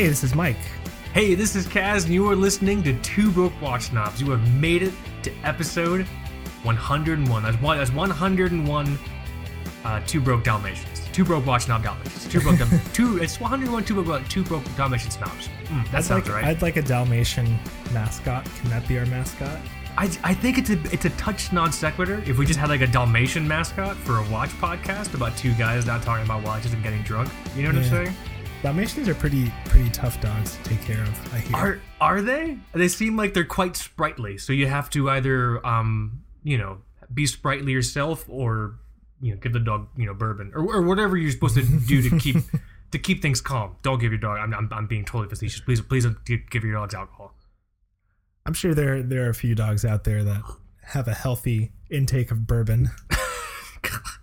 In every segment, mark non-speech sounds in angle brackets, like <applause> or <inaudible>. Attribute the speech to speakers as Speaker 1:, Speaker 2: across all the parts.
Speaker 1: Hey, this is Mike.
Speaker 2: Hey, this is Kaz, and you are listening to Two Broke Watch Snobs. You have made it to episode 101. That's one. That's 101. Uh, two broke Dalmatians. Two broke Watch Snob Dalmatians. Two broke. Dal- <laughs> two. It's 101. Two broke. Two broke Dalmatian snobs. Mm, that
Speaker 1: I'd
Speaker 2: sounds
Speaker 1: like,
Speaker 2: right.
Speaker 1: I'd like a Dalmatian mascot. Can that be our mascot?
Speaker 2: I, I think it's a it's a touch non sequitur if we just had like a Dalmatian mascot for a watch podcast about two guys not talking about watches and getting drunk. You know what I'm saying?
Speaker 1: Dalmatians are pretty pretty tough dogs to take care of. I hear.
Speaker 2: Are are they? They seem like they're quite sprightly. So you have to either um you know be sprightly yourself or you know give the dog you know bourbon or, or whatever you're supposed to do to keep <laughs> to keep things calm. Don't give your dog. I'm I'm, I'm being totally facetious. Please please don't give your dogs alcohol.
Speaker 1: I'm sure there there are a few dogs out there that have a healthy intake of bourbon. <laughs> <laughs>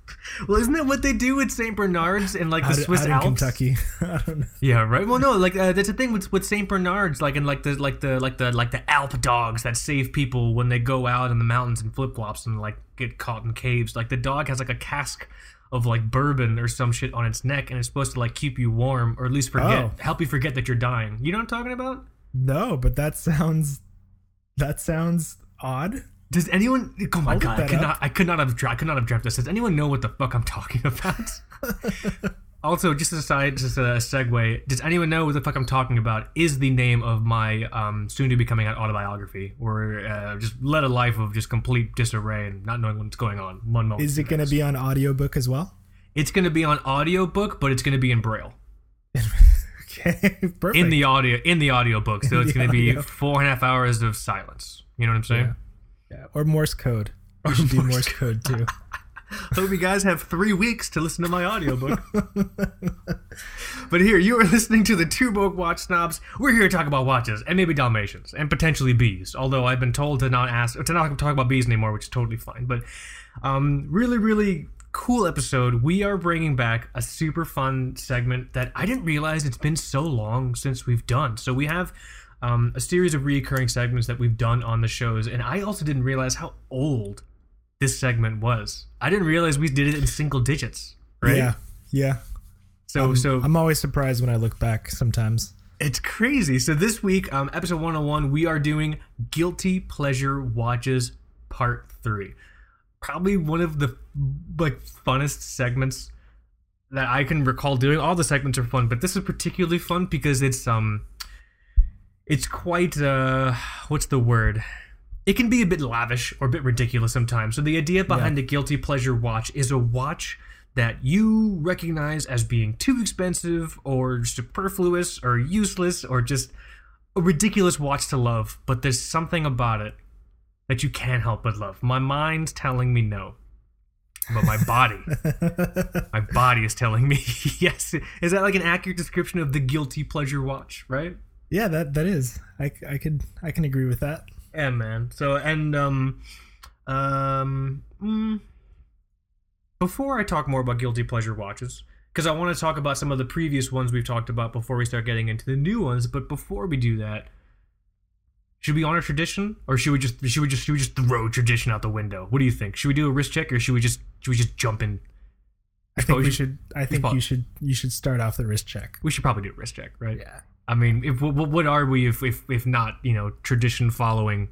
Speaker 2: Well, isn't that what they do with Saint Bernards and like the
Speaker 1: out,
Speaker 2: Swiss
Speaker 1: out in
Speaker 2: Alps?
Speaker 1: Kentucky. <laughs> I don't know.
Speaker 2: Yeah, right. Well, no, like uh, that's the thing with with Saint Bernards, like and like the like the like the like the Alp dogs that save people when they go out in the mountains in flip flops and like get caught in caves. Like the dog has like a cask of like bourbon or some shit on its neck, and it's supposed to like keep you warm or at least forget
Speaker 1: Oh.
Speaker 2: help you forget that you're dying. You know what I'm talking about?
Speaker 1: No, but that sounds that sounds odd.
Speaker 2: Does anyone? Oh my
Speaker 1: I'll
Speaker 2: god! I could
Speaker 1: up.
Speaker 2: not. I could not have. I could not have dreamt this. Does anyone know what the fuck I'm talking <laughs> about? also, just as a side, just a segue. Does anyone know what the fuck I'm talking about? Is the name of my um, soon to be coming out autobiography, or uh, just led a life of just complete disarray and not knowing what's going on. One moment.
Speaker 1: Is it going to be on audiobook as well?
Speaker 2: It's going to be on audiobook, but it's going to be in braille. <laughs>
Speaker 1: Okay, perfect.
Speaker 2: In the audio, in the audiobook. So
Speaker 1: In
Speaker 2: it's going to be four and a half hours of silence. You know what I'm saying?
Speaker 1: Yeah. Yeah, or Morse code. We should do
Speaker 2: Morse
Speaker 1: Morse code too. <laughs>
Speaker 2: Hope you guys have three weeks to listen to my audiobook. <laughs> but here, you are listening to the Two Broke Watch Snobs. We're here to talk about watches and maybe Dalmatians and potentially bees. Although I've been told to not ask to not talk about bees anymore, which is totally fine. But um, really, really cool episode. We are bringing back a super fun segment that I didn't realize it's been so long since we've done. So we have. Um, a series of recurring segments that we've done on the shows, and I also didn't realize how old this segment was. I didn't realize we did it in single digits, right?
Speaker 1: Yeah, yeah.
Speaker 2: So so
Speaker 1: I'm always surprised when I look back sometimes.
Speaker 2: it's crazy. So this week, um, episode 101, we are doing guilty pleasure watches part three. Probably one of the like funnest segments that I can recall doing. All the segments are fun, but this is particularly fun because it's um it's quite uh what's the word? It can be a bit lavish or a bit ridiculous sometimes. So the idea behind the guilty pleasure watch is a watch that you recognize as being too expensive or superfluous or useless or just a ridiculous watch to love, but there's something about it that you can't help but love. My mind's telling me no. But my body, <laughs> my body is telling me <laughs> yes. Is that like an accurate description of the guilty pleasure watch, right?
Speaker 1: Yeah, that that is. I, I could I can agree with that.
Speaker 2: Yeah, man. So and um um mm, before I talk more about guilty pleasure watches, because I want to talk about some of the previous ones we've talked about before we start getting into the new ones. But before we do that, should we honor tradition, or should we just should we just should we just throw tradition out the window? What do you think? Should we do a wrist check, or should we just should we just jump in?
Speaker 1: I think we should. I think
Speaker 2: probably-
Speaker 1: you should. You should start off the wrist check.
Speaker 2: We should probably do a wrist check, right?
Speaker 1: Yeah.
Speaker 2: I mean, if what, what are we if if if not you know tradition following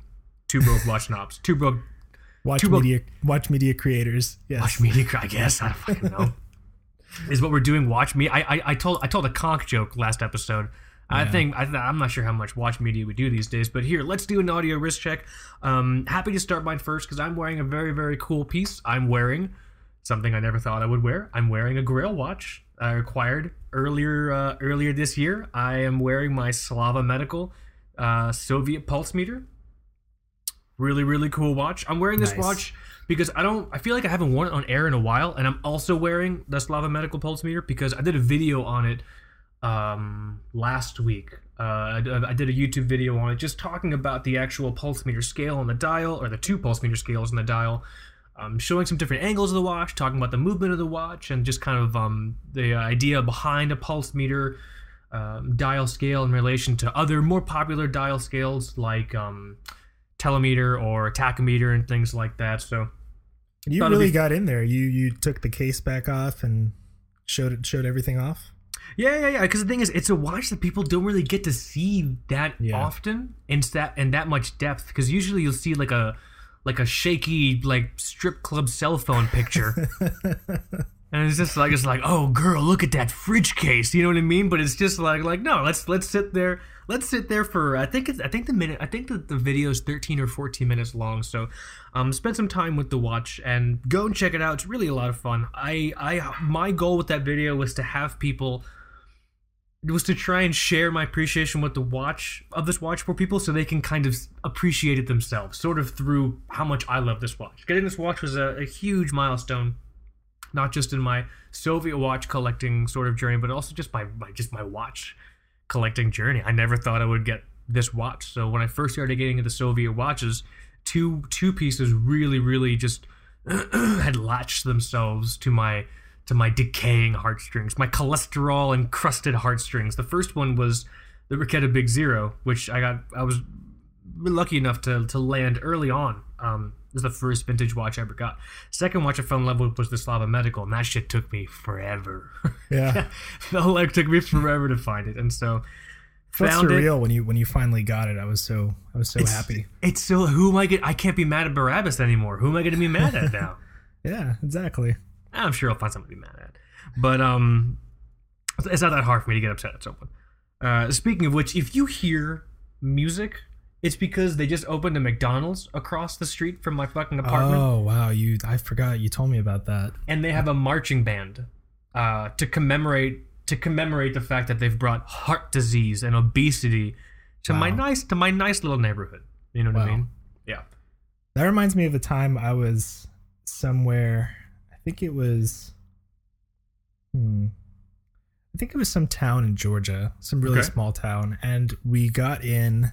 Speaker 2: two broke <laughs> watch knobs, two broke
Speaker 1: Watch
Speaker 2: Two
Speaker 1: media. Watch media creators. Yes.
Speaker 2: Watch media, I guess. I don't fucking know. <laughs> Is what we're doing. Watch me. I, I I told I told a conk joke last episode. I think I, I'm not sure how much watch media we do these days, but here let's do an audio wrist check. Um, happy to start mine first because I'm wearing a very very cool piece. I'm wearing something I never thought I would wear. I'm wearing a Grail watch I acquired earlier uh, earlier this year. I am wearing my Slava Medical uh, Soviet pulse meter. Really really cool watch. I'm wearing this
Speaker 1: Nice.
Speaker 2: watch because I don't. I feel like I haven't worn it on air in a while, and I'm also wearing the Slava Medical pulse meter because I did a video on it um, last week. Uh, I, I did a YouTube video on it, just talking about the actual pulse meter scale on the dial, or the two pulse meter scales on the dial, um, showing some different angles of the watch, talking about the movement of the watch, and just kind of um, the idea behind a pulse meter um, dial scale in relation to other more popular dial scales like um, telemeter or tachometer and things like that. So
Speaker 1: You really
Speaker 2: be-
Speaker 1: got in there. You you took the case back off and showed it showed everything off.
Speaker 2: Yeah, yeah, yeah. Because the thing is, it's a watch that people don't really get to see that
Speaker 1: Yeah.
Speaker 2: often and that and that much depth. Because usually you'll see like a like a shaky like strip club cell phone picture, <laughs> and it's just like it's like, oh girl, look at that fridge case. You know what I mean? But it's just like like no, let's let's sit there. Let's sit there for I think it's I think the minute I think that the video is 13 or 14 minutes long. So um spend some time with the watch and go and check it out. It's really a lot of fun. I I my goal with that video was to have people was to try and share my appreciation with the watch of this watch for people so they can kind of appreciate it themselves, sort of through how much I love this watch. Getting this watch was a, a huge milestone, not just in my Soviet watch collecting sort of journey, but also just my, my just my watch collecting journey. I never thought I would get this watch. So when I first started getting into Soviet watches, two two pieces really, really just <clears throat> had latched themselves to my to my decaying heartstrings, my cholesterol encrusted heartstrings. The first one was the Raketa Big Zero, which I got. I was lucky enough to to land early on. Um, it was the first vintage watch I ever got. Second watch I fell in love with was the Slava Medical, and that shit took me forever.
Speaker 1: Yeah.
Speaker 2: Felt like it took me forever to find it, and so
Speaker 1: Felt
Speaker 2: found it.
Speaker 1: surreal when you when you finally got it. I was so I was so
Speaker 2: It's-
Speaker 1: happy.
Speaker 2: It's so who am I get? I can't be mad at Barabbas anymore. Who am I going to be mad at now? <laughs>
Speaker 1: Yeah, exactly.
Speaker 2: I'm sure I'll find something to be mad at. But um, it's not that hard for me to get upset at someone. Uh, speaking of which, if you hear music, it's because they just opened a McDonald's across the street from my fucking apartment,
Speaker 1: Oh wow, you I forgot you told me about that.
Speaker 2: and they have a marching band uh, to commemorate to commemorate the fact that they've brought heart disease and obesity to my nice to my nice little neighborhood. You know what I mean? Yeah.
Speaker 1: That reminds me of the time I was somewhere. I think it was. Hmm. I think it was some town in Georgia, some really
Speaker 2: Okay.
Speaker 1: small town, and we got in,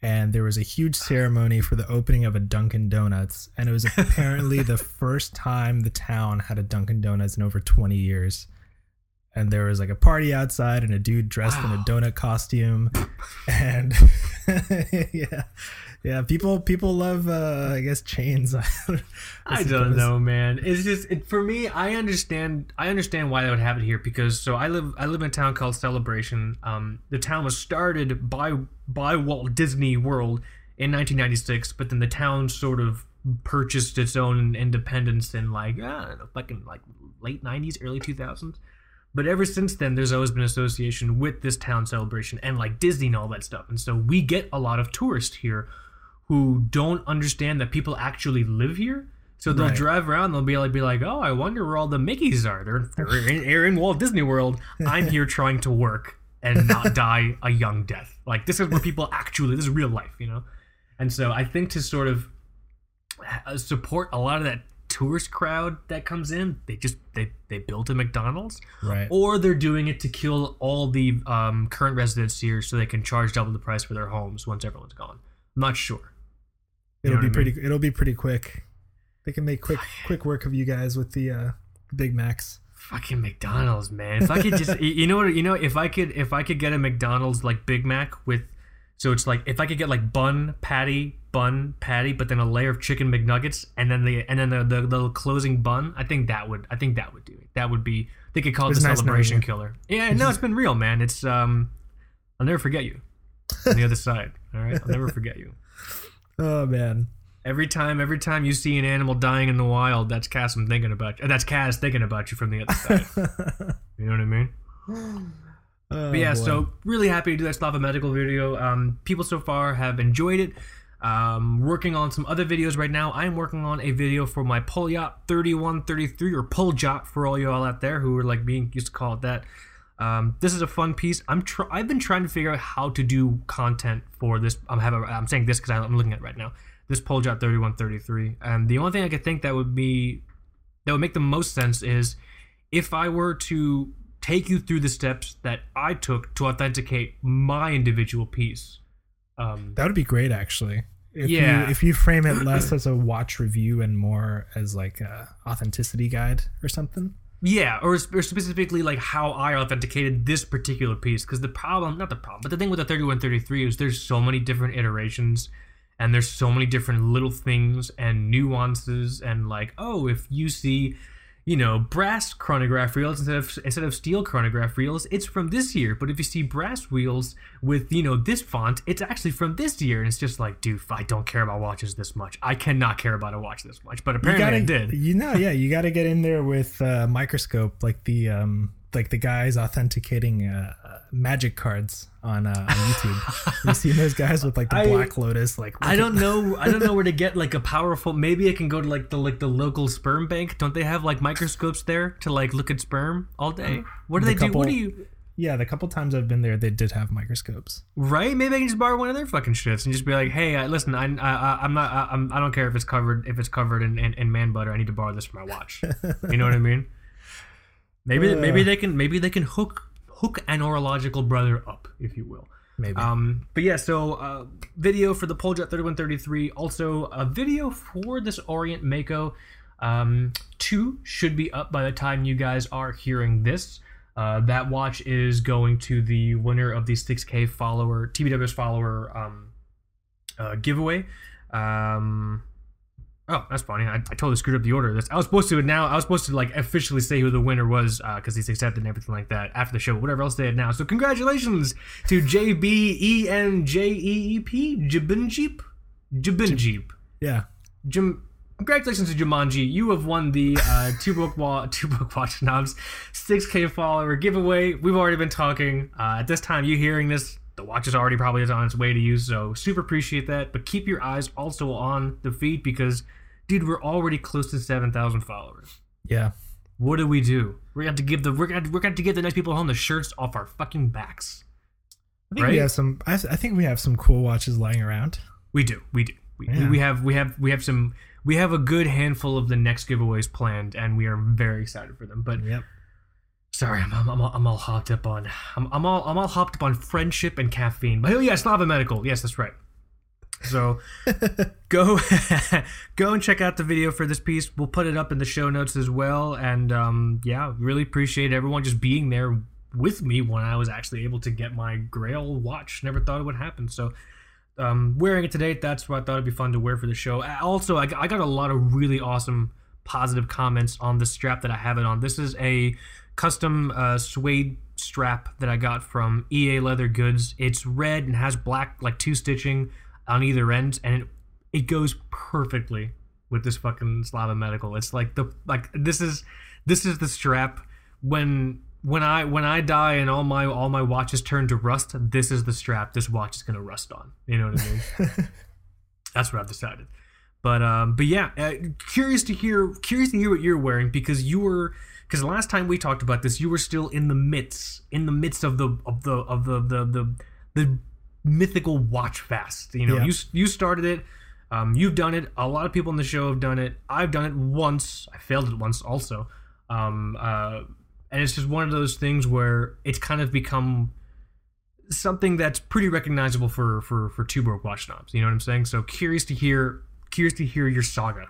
Speaker 1: and there was a huge ceremony for the opening of a Dunkin' Donuts, and it was <laughs> apparently the first time the town had a Dunkin' Donuts in over twenty years. And there was like a party outside, and a dude dressed in a donut costume, and <laughs> yeah, yeah. People people love, uh, I guess, chains. <laughs>
Speaker 2: I don't know, man. It's just it, for me. I understand. I understand why they would have it here because so I live. I live in a town called Celebration. Um, the town was started by by Walt Disney World in 1996, but then the town sort of purchased its own independence in like I don't know, fucking like late 90s, early 2000s. But ever since then, there's always been association with this town celebration and like Disney and all that stuff. And so we get a lot of tourists here who don't understand that people actually live here. So they'll
Speaker 1: Right.
Speaker 2: drive around. They'll be like, be like, oh, I wonder where all the Mickeys are. They're, they're, in, they're in Walt Disney World. I'm here <laughs> trying to work and not die a young death. Like this is where people actually. This is real life, you know. And so I think to sort of uh, support a lot of that tourist crowd that comes in, they just they they built a McDonald's
Speaker 1: right.
Speaker 2: or they're doing it to kill all the um, current residents here so they can charge double the price for their homes once everyone's gone. I'm not sure.
Speaker 1: It'll be
Speaker 2: I
Speaker 1: pretty. It'll be pretty quick. They can make quick <sighs> quick work of you guys with the uh, Big Macs.
Speaker 2: Fucking McDonald's, man. If I could just, <laughs> you know what, you know, if I could, if I could get a McDonald's like Big Mac with, so it's like if I could get like bun patty, bun patty, but then a layer of chicken McNuggets, and then the and then the the, the closing bun, I think that would, I think that would do it. That would be. They could call it
Speaker 1: It
Speaker 2: the
Speaker 1: nice
Speaker 2: celebration killer. Yeah, no, it's been real, man. It's um, I'll never forget you. On the other <laughs> side, all right, I'll never forget you. <laughs>
Speaker 1: Oh man.
Speaker 2: Every time, every time you see an animal dying in the wild, that's Kaz I'm thinking about you. That's Kaz thinking about you from the other side. <laughs> you know what I mean?
Speaker 1: Oh,
Speaker 2: But yeah,
Speaker 1: boy.
Speaker 2: so really happy to do that Slava Medical video. Um, people so far have enjoyed it. Um, working on some other videos right now. I'm working on a video for my Polyot 3133 or Puljot for all y'all out there who are like being used to call it that. Um, this is a fun piece. I'm tr- I've been trying to figure out how to do content for this. I'm have a, I'm saying this because I'm looking at it right now. This Poljot 3133, and the only thing I could think that would be that would make the most sense is if I were to take you through the steps that I took to authenticate my individual piece. Um,
Speaker 1: that would be great, actually. If
Speaker 2: Yeah.
Speaker 1: You, if you frame it less <clears throat> as a watch review and more as like a authenticity guide or something.
Speaker 2: Yeah, or, or specifically like how I authenticated this particular piece. Because the problem, not the problem, but the thing with the 3133 is there's so many different iterations and there's so many different little things and nuances and like, oh, if you see you know, brass chronograph reels instead of instead of steel chronograph reels, it's from this year. But if you see brass wheels with you know this font, it's actually from this year. And it's just like, dude, I don't care about watches this much. I cannot care about a watch this much. But apparently
Speaker 1: gotta,
Speaker 2: I did. <laughs>
Speaker 1: You know, yeah, you got to get in there with uh, microscope, like the um, like the guys authenticating uh, uh, magic cards on, uh, on YouTube. you seen those guys with like the
Speaker 2: I-
Speaker 1: Black Lotus? Like,
Speaker 2: I don't know. I don't know where to get like a powerful. Maybe I can go to like the like the local sperm bank. Don't they have like microscopes there to like look at sperm all day? What do
Speaker 1: The
Speaker 2: they do? What do you?
Speaker 1: Yeah, the couple times I've been there, they did have microscopes.
Speaker 2: Right? Maybe I can just borrow one of their fucking shits and just be like, "Hey, uh, listen, I, I, I'm not, I, I'm, I don't care if it's covered, if it's covered in, in, in man butter. I need to borrow this for my watch. <laughs> You know what I mean? Maybe, maybe
Speaker 1: Uh.
Speaker 2: they can, maybe they can hook, hook an orological brother up, if you will.
Speaker 1: Maybe.
Speaker 2: Um, but yeah, so uh, video for the Poljot 3133. Also, a video for this Orient Mako um, 2 should be up by the time you guys are hearing this. Uh, that watch is going to the winner of the 6K follower, TBW's follower um, uh, giveaway. Um, oh, that's funny. I, I totally screwed up the order of this. I was supposed to now. I was supposed to like officially say who the winner was because he's accepted and everything like that after the show. Whatever else they had now. So congratulations to J B E N J E E P Jibinjeep Jibinjeep.
Speaker 1: yeah.
Speaker 2: Jim, congratulations to Jumanji. You have won the uh, <laughs> two book two book watch knobs 6K follower giveaway. We've already been talking. Uh, at this time, you hearing this, the watch is already probably on its way to you. So super appreciate that. But keep your eyes also on the feed because, dude, we're already close to seven thousand followers.
Speaker 1: Yeah.
Speaker 2: What do we do? We're going to give the we're to we're going to to give the nice people home the shirts off our fucking backs.
Speaker 1: I think we have some. I, I think we have some cool watches lying around.
Speaker 2: We do. We do. We,
Speaker 1: Yeah.
Speaker 2: we have we have we have some we have a good handful of the next giveaways planned and we are very excited for them. But
Speaker 1: Yep.
Speaker 2: sorry, I'm I'm, I'm, all, I'm all hopped up on I'm, I'm all I'm all hopped up on friendship and caffeine. But oh yeah, Slava Medical. Yes, that's right. So <laughs> go <laughs> go and check out the video for this piece. We'll put it up in the show notes as well. And um, yeah, really appreciate everyone just being there with me when I was actually able to get my Grail watch. Never thought it would happen. So um, wearing it today, that's what I thought it'd be fun to wear for the show. Also, I, I got a lot of really awesome positive comments on the strap that I have it on. This is a custom uh, suede strap that I got from EA Leather Goods. It's red and has black like two stitching on either end, and it, it goes perfectly with this fucking Slava Medical. It's like the like this is this is the strap when when I when I die and all my all my watches turn to rust. This is the strap this watch is gonna rust on. You know what I mean? <laughs> That's what I've decided. But um, but yeah, uh, curious to hear curious to hear what you're wearing because you were because last time we talked about this, you were still in the midst in the midst of the of the of the the the, the mythical watch fast. You know,
Speaker 1: Yeah.
Speaker 2: you you started it. Um, you've done it. A lot of people on the show have done it. I've done it once. I failed it once also. Um, uh, and it's just one of those things where it's kind of become something that's pretty recognizable for for for two broke watch knobs. You know what I'm saying? So curious to hear curious to hear your saga.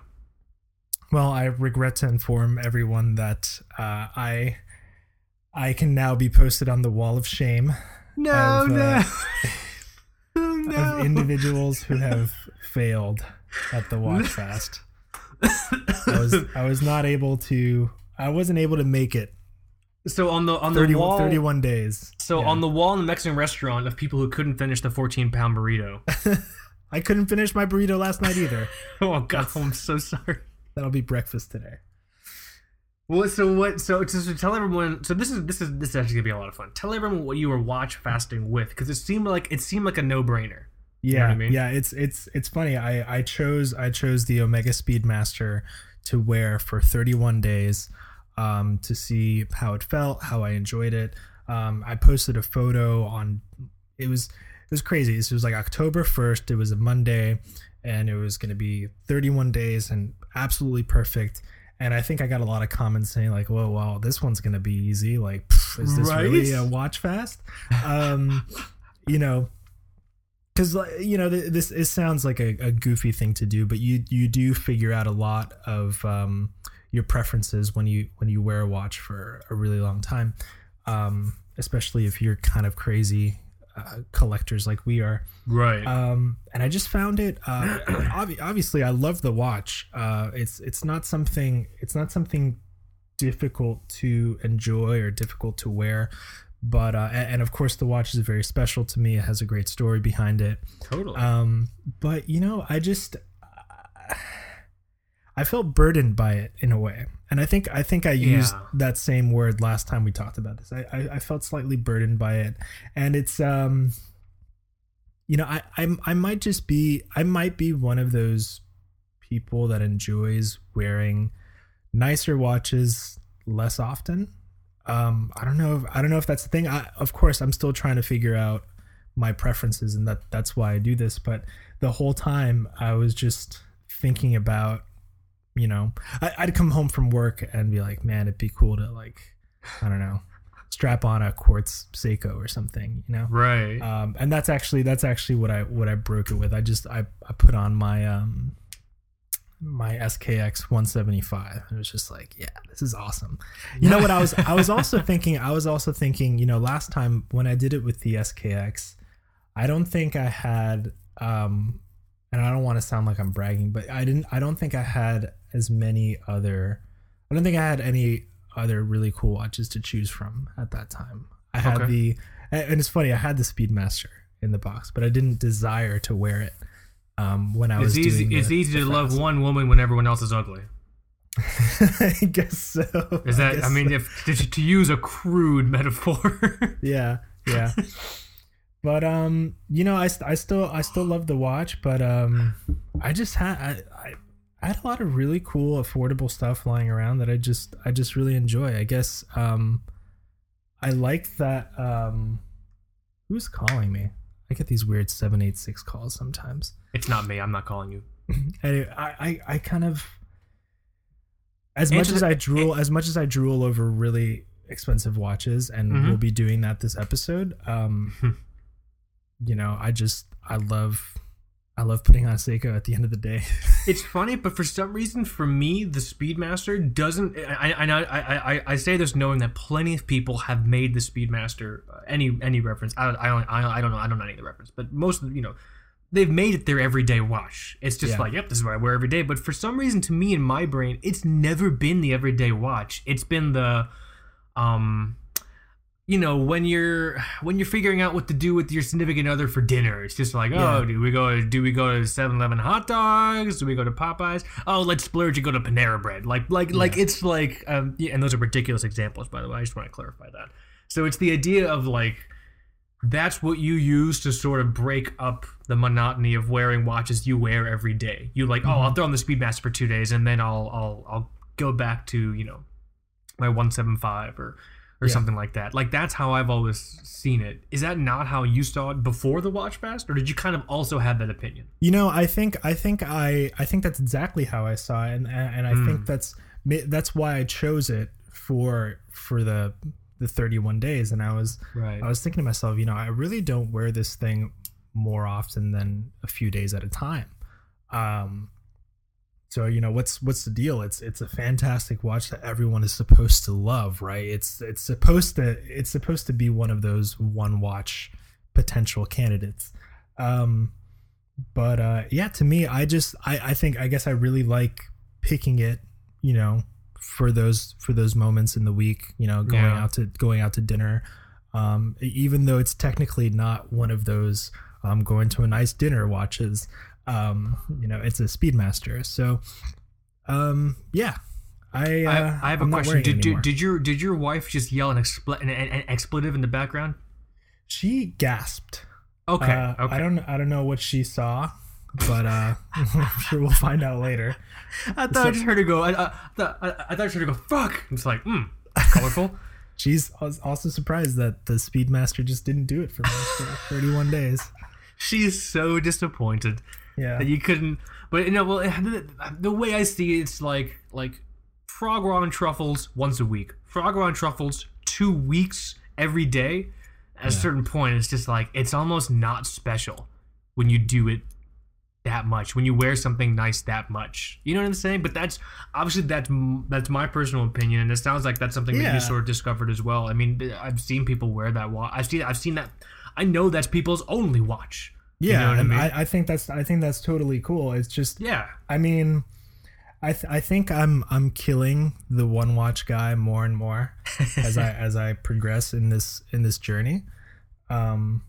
Speaker 1: Well, I regret to inform everyone that uh, I I can now be posted on the wall of shame
Speaker 2: No,
Speaker 1: Of, uh,
Speaker 2: no. Oh, <laughs> no.
Speaker 1: of individuals who have failed at the watch <laughs> fast. I was I was not able to I wasn't able to make it
Speaker 2: so on the on the
Speaker 1: 30,
Speaker 2: wall
Speaker 1: 31 days.
Speaker 2: So
Speaker 1: Yeah.
Speaker 2: on the wall in the Mexican restaurant of people who couldn't finish the 14 pound burrito. <laughs>
Speaker 1: I couldn't finish my burrito last night either. <laughs>
Speaker 2: oh god, I'm so sorry.
Speaker 1: That'll be breakfast today.
Speaker 2: Well, so what? So to, to tell everyone, so this is this is this is actually gonna be a lot of fun. Tell everyone what you were watch fasting with, because it seemed like it seemed like a no brainer.
Speaker 1: Yeah,
Speaker 2: know what I mean?
Speaker 1: yeah. It's it's it's funny. I I chose I chose the Omega Speedmaster to wear for 31 days, um, to see how it felt, how I enjoyed it. Um, I posted a photo on. It was it was crazy. This was like October 1st. It was a Monday, and it was going to be 31 days and absolutely perfect. And I think I got a lot of comments saying like, "Whoa, wow, this one's going to be easy." Like, pff, is this really a watch fast? Um, you know, because you know th- this it sounds like a, a goofy thing to do but you you do figure out a lot of um, your preferences when you when you wear a watch for a really long time um, especially if you're kind of crazy uh, collectors like we are
Speaker 2: Right.
Speaker 1: um, and I just found it. Uh, <clears throat> obvi- obviously, I love the watch. Uh, it's it's not something. It's not something difficult to enjoy or difficult to wear. But uh, and, and of course, the watch is very special to me. It has a great story behind it.
Speaker 2: Totally.
Speaker 1: Um, but you know, I just I felt burdened by it in a way, and I think I think I used
Speaker 2: Yeah.
Speaker 1: that same word last time we talked about this. I, I I felt slightly burdened by it, and it's um, you know, I I I might just be I might be one of those people that enjoys wearing nicer watches less often. Um, I don't know. If, I don't know if that's the thing. I, of course, I'm still trying to figure out my preferences, and that that's why I do this. But the whole time, I was just thinking about, you know, I, I'd come home from work and be like, man, it'd be cool to like, I don't know, strap on a quartz Seiko or something, you know.
Speaker 2: right.
Speaker 1: Um, and that's actually that's actually what I what I broke it with. I just I, I put on my um my SKX 175 and it was just like yeah this is awesome you know what I was I was also <laughs> thinking I was also thinking you know last time when I did it with the SKX I don't think I had um and I don't want to sound like I'm bragging but I didn't I don't think I had as many other I don't think I had any other really cool watches to choose from at that time I had
Speaker 2: Okay.
Speaker 1: the and it's funny I had the Speedmaster in the box but I didn't desire to wear it um when I was
Speaker 2: it's easy.
Speaker 1: doing
Speaker 2: It's
Speaker 1: the-
Speaker 2: easy
Speaker 1: the
Speaker 2: to love one woman when everyone else is ugly. <laughs>
Speaker 1: I guess so.
Speaker 2: Is that? I,
Speaker 1: guess
Speaker 2: mean,
Speaker 1: so.
Speaker 2: if to, to use a crude metaphor. <laughs>
Speaker 1: yeah, yeah. but um, you know, I, I still I still love the watch, but um, I just had I, I I had a lot of really cool affordable stuff lying around that I just I just really enjoy. I guess um, I like that um, who's calling me? I get these weird seven eight six calls sometimes.
Speaker 2: it's not me. I'm not calling you. <laughs>
Speaker 1: Anyway, I, I, I kind of as much as I drool as much as I drool over really expensive watches and
Speaker 2: Mhm.
Speaker 1: we'll be doing that this episode. Um <laughs> you know, I just I love I love putting on a Seiko at the end of the day. <laughs>
Speaker 2: It's funny, but for some reason, for me, the Speedmaster doesn't. I I, I, I, I- I say this knowing that plenty of people have made the Speedmaster uh, any any reference. I don't I don't I, I don't know I don't know any of the reference, but most of you know they've made it their everyday watch. It's just
Speaker 1: Yeah.
Speaker 2: like yep, this is what I wear every day. But for some reason, to me in my brain, it's never been the everyday watch. It's been the um you know when you're when you're figuring out what to do with your significant other for dinner it's just like
Speaker 1: Yeah.
Speaker 2: oh do we go do we go to 7-eleven hot dogs? Do we go to popeyes? Oh let's splurge and go to panera bread. Like like like it's like um yeah, and those are ridiculous examples by the way. I just want to clarify that. So it's the idea of like that's what you use to sort of break up the monotony of wearing watches you wear every day. You like oh i'll throw on the speedmaster for two days and then i'll i'll i'll go back to you know my 175 or or
Speaker 1: Yeah.
Speaker 2: something like that. Like that's how I've always seen it. Is that not how you saw it before the watch fast, or did you kind of also have that opinion?
Speaker 1: You know, I think I think I I think that's exactly how I saw it, and and I
Speaker 2: Hmm.
Speaker 1: think that's ma- that's why I chose it for for the the 31 days. And I was
Speaker 2: Right.
Speaker 1: I was thinking to myself, you know, I really don't wear this thing more often than a few days at a time. Um, so you know, what's what's the deal? It's it's a fantastic watch that everyone is supposed to love, right? It's it's supposed to it's supposed to be one of those one watch potential candidates. Um, but uh, yeah, to me, I just I I think I guess I really like picking it, you know, for those for those moments in the week, you know, going
Speaker 2: Yeah.
Speaker 1: out to going out to dinner. Um, even though it's technically not one of those um, going to a nice dinner watches, um, you know, it's a Speedmaster. So, um, yeah, I uh,
Speaker 2: I, I have a
Speaker 1: I'm not
Speaker 2: question. Did, did did your did your wife just yell an, expl- an, an, expletive in the background?
Speaker 1: she gasped?
Speaker 2: Okay.
Speaker 1: Uh,
Speaker 2: okay.
Speaker 1: I don't I don't know what she saw, but uh, <laughs> I'm sure we'll find out later.
Speaker 2: I thought I just heard her go. I, I, thought I, I thought I heard her go. Fuck. It's like, hmm, colorful. <laughs>
Speaker 1: She's als- also surprised that the Speedmaster just didn't do it for me for 31 days.
Speaker 2: She's so disappointed.
Speaker 1: Yeah.
Speaker 2: that you couldn't. But you know, well, the, the way I see it, it's like like frog and truffles once a week, frog and truffles two weeks every day. At a certain point, it's just like it's almost not special when you do it that much. When you wear something nice that much, you know what I'm saying? But that's obviously that's that's my personal opinion, and it sounds like that's something that you sort of discovered as well. I mean, I've seen people wear that watch. I've seen I've seen that. I know that's people's only watch.
Speaker 1: Yeah,
Speaker 2: know what I mean?
Speaker 1: I, I think that's I think that's totally cool. It's just
Speaker 2: Yeah.
Speaker 1: I mean, I th- I think I'm I'm killing the one watch guy more and more <laughs> as I as I progress in this in this journey. Um,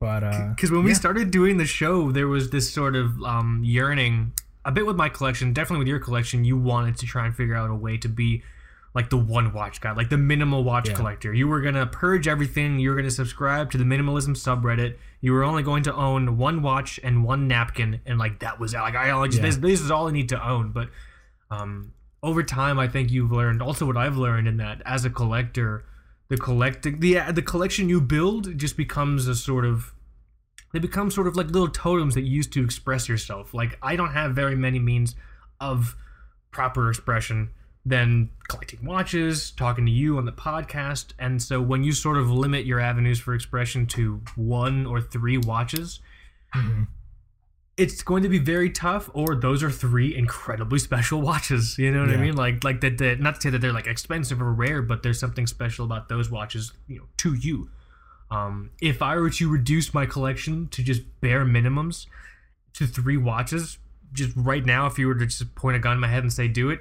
Speaker 1: but uh,
Speaker 2: because when we started doing the show, there was this sort of um, yearning, a bit with my collection, definitely with your collection. You wanted to try and figure out a way to be like the one watch guy, like the minimal watch
Speaker 1: Yeah.
Speaker 2: collector. You were gonna purge everything. You were gonna subscribe to the minimalism subreddit. You were only going to own one watch and one napkin, and like that was like I just
Speaker 1: Yeah.
Speaker 2: this, this is all I need to own. But um, over time, I think you've learned also what I've learned in that as a collector, the collecting the the collection you build just becomes a sort of they become sort of like little totems that you use to express yourself. Like I don't have very many means of proper expression than collecting watches, talking to you on the podcast, and so when you sort of limit your avenues for expression to one or three watches,
Speaker 1: Mhm.
Speaker 2: it's going to be very tough or those are three incredibly special watches. <laughs> You know what i mean? Like like that that not to say that they're like expensive or rare but there's something special about those watches you know to you. Um if i were to reduce my collection to just bare minimums to three watches just right now if you were to just point a gun in my head and say do it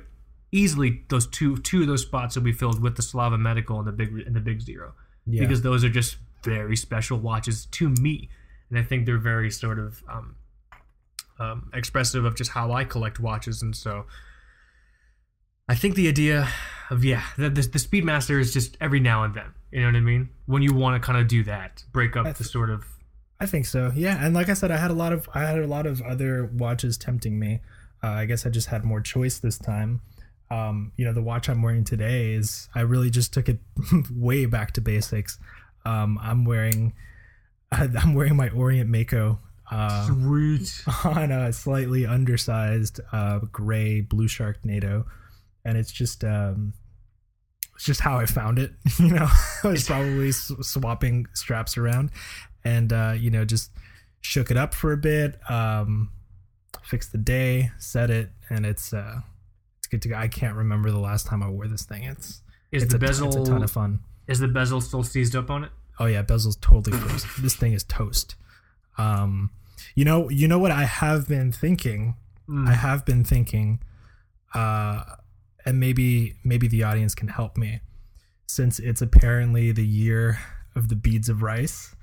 Speaker 2: easily those two two of those spots will be filled with the slava medical and the big and the big zero
Speaker 1: yeah.
Speaker 2: because those are just very special watches to me and i think they're very sort of um, um, expressive of just how i collect watches and so i think the idea of yeah the, the, the speedmaster is just every now and then you know what i mean when you want to kind of do that break up
Speaker 1: I
Speaker 2: the sort of
Speaker 1: I think so. Yeah, and like I said, I had a lot of I had a lot of other watches tempting me. Uh, I guess I just had more choice this time. Um, you know, the watch I'm wearing today is I really just took it <laughs> way back to basics. Um, I'm wearing <laughs> I'm wearing my Orient Mako uh,
Speaker 2: sweet <laughs>
Speaker 1: on a slightly undersized uh, gray blue shark NATO, and it's just um, it's just how I found it. You know, I was probably s- swapping straps around, and uh, you know, just shook it up for a bit, um, fixed the day, set it, and it's uh, it's good to go. I can't remember the last time I wore this thing. It's
Speaker 2: is
Speaker 1: it's
Speaker 2: the
Speaker 1: a, ton-
Speaker 2: bezel
Speaker 1: it's a ton of fun.
Speaker 2: is the bezel still seized up on it
Speaker 1: Oh yeah, bezel's totally frozen. <laughs> this thing is toast. Um, you know, you know what I have been thinking.
Speaker 2: Mm.
Speaker 1: I have been thinking, uh, and maybe maybe the audience can help me, since it's apparently the year of the beads of rice.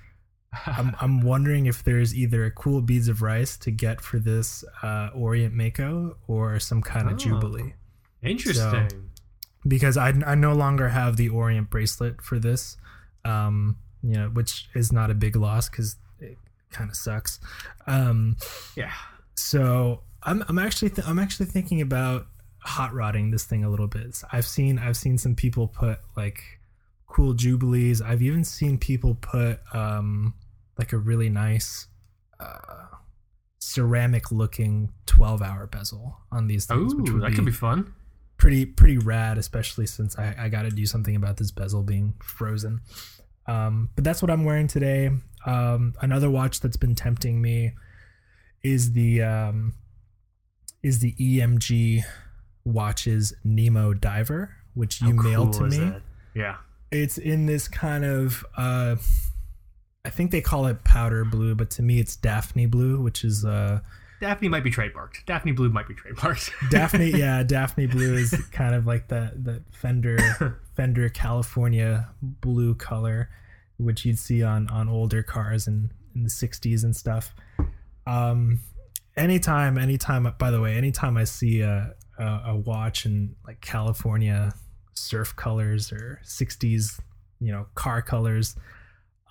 Speaker 1: I'm <laughs> I'm wondering if there's either a cool beads of rice to get for this uh, Orient Mako or some kind of
Speaker 2: Oh.
Speaker 1: jubilee
Speaker 2: interesting
Speaker 1: because I, I no longer have the Orient bracelet for this, um, you know, which is not a big loss because it kind of sucks. Um,
Speaker 2: yeah
Speaker 1: so I'm I'm actually th- I'm actually thinking about hot rodding this thing a little bit. I've seen I've seen some people put like cool jubilees. I've even seen people put um, like a really nice uh, ceramic looking 12 hour bezel on these things, which
Speaker 2: Ooh,
Speaker 1: would
Speaker 2: that could be fun
Speaker 1: pretty pretty rad, especially since I, I got to do something about this bezel being frozen. Um, but that's what I'm wearing today. Um, another watch that's been tempting me is the um, is the EMG watches Nemo Diver, which you
Speaker 2: How
Speaker 1: mailed
Speaker 2: cool
Speaker 1: to me.
Speaker 2: that? yeah
Speaker 1: It's in this kind of uh, I think they call it powder blue, but to me it's Daphne blue, which is uh,
Speaker 2: Daphne might be trademarked. Daphne Blue might be trademarked. <laughs>
Speaker 1: Daphne, <laughs> yeah, Daphne blue is kind of like the the Fender <laughs> Fender California blue color, which you'd see on on older cars in in the '60s and stuff. Um, anytime, anytime. By the way, anytime I see a a, a watch in like California surf colors or '60s, you know, car colors,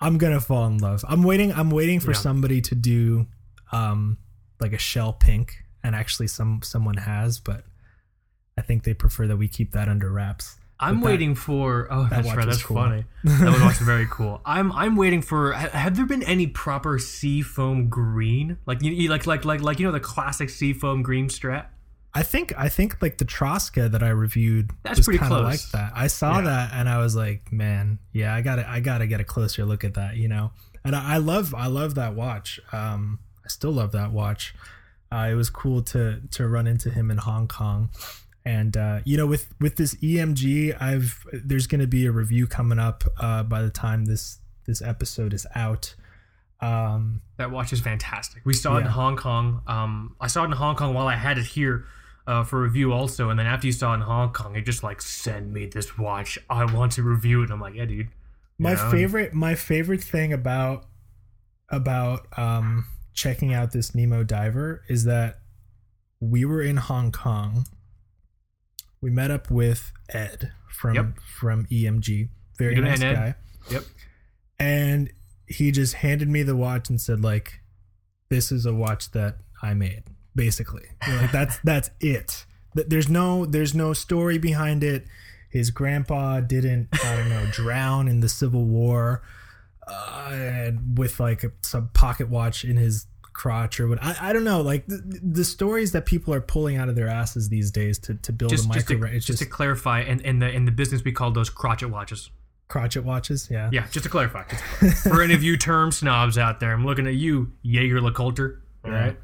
Speaker 1: I'm gonna fall in love. I'm waiting. I'm waiting for
Speaker 2: Yeah.
Speaker 1: somebody to do um like a shell pink, and actually some someone has, but I think they prefer that we keep that under wraps.
Speaker 2: I'm
Speaker 1: that-
Speaker 2: waiting for. Oh,
Speaker 1: that
Speaker 2: that's right. That's
Speaker 1: cool.
Speaker 2: funny. That watch is very cool. <laughs> I'm I'm waiting for. Have there been any proper sea foam green? Like you, you like like like like you know the classic sea foam green strap.
Speaker 1: I think I think like the Traska that I reviewed
Speaker 2: That's
Speaker 1: was kind of like that. I saw
Speaker 2: Yeah.
Speaker 1: that and I was like, man, yeah, I got to I got to get a closer look at that, you know. And I, I love I love that watch. Um, I still love that watch. Uh, it was cool to to run into him in Hong Kong, and uh, you know with with this EMG, I've there's going to be a review coming up uh, by the time this this episode is out. Um,
Speaker 2: That watch is fantastic. We saw it in Hong Kong. Um, I saw it in Hong Kong while I had it here. Uh, for review also. And then after you saw it in Hong Kong, it just like send me this watch. I want to review it. And I'm like, yeah, dude. You
Speaker 1: My
Speaker 2: know?
Speaker 1: favorite my favorite thing about about um checking out this Nemo diver is that we were in Hong Kong. We met up with Ed from
Speaker 2: Yep.
Speaker 1: from EMG. Very
Speaker 2: You
Speaker 1: nice guy.
Speaker 2: Yep.
Speaker 1: And he just handed me the watch and said like this is a watch that I made basically. You're like that's that's it. There's no there's no story behind it. His grandpa didn't I don't know drown in the Civil War uh, and with like a, some pocket watch in his crotch or what I, I don't know like the, the stories that people are pulling out of their asses these days to, to build
Speaker 2: Just,
Speaker 1: a
Speaker 2: just,
Speaker 1: micro
Speaker 2: to,
Speaker 1: it's
Speaker 2: just
Speaker 1: just,
Speaker 2: to clarify, in, in the in the business we call those crotchet watches.
Speaker 1: crotchet watches yeah
Speaker 2: Yeah, just to clarify. Just to clarify. For any of you term snobs out there, I'm looking at you, Jaeger LeCoultre. All right.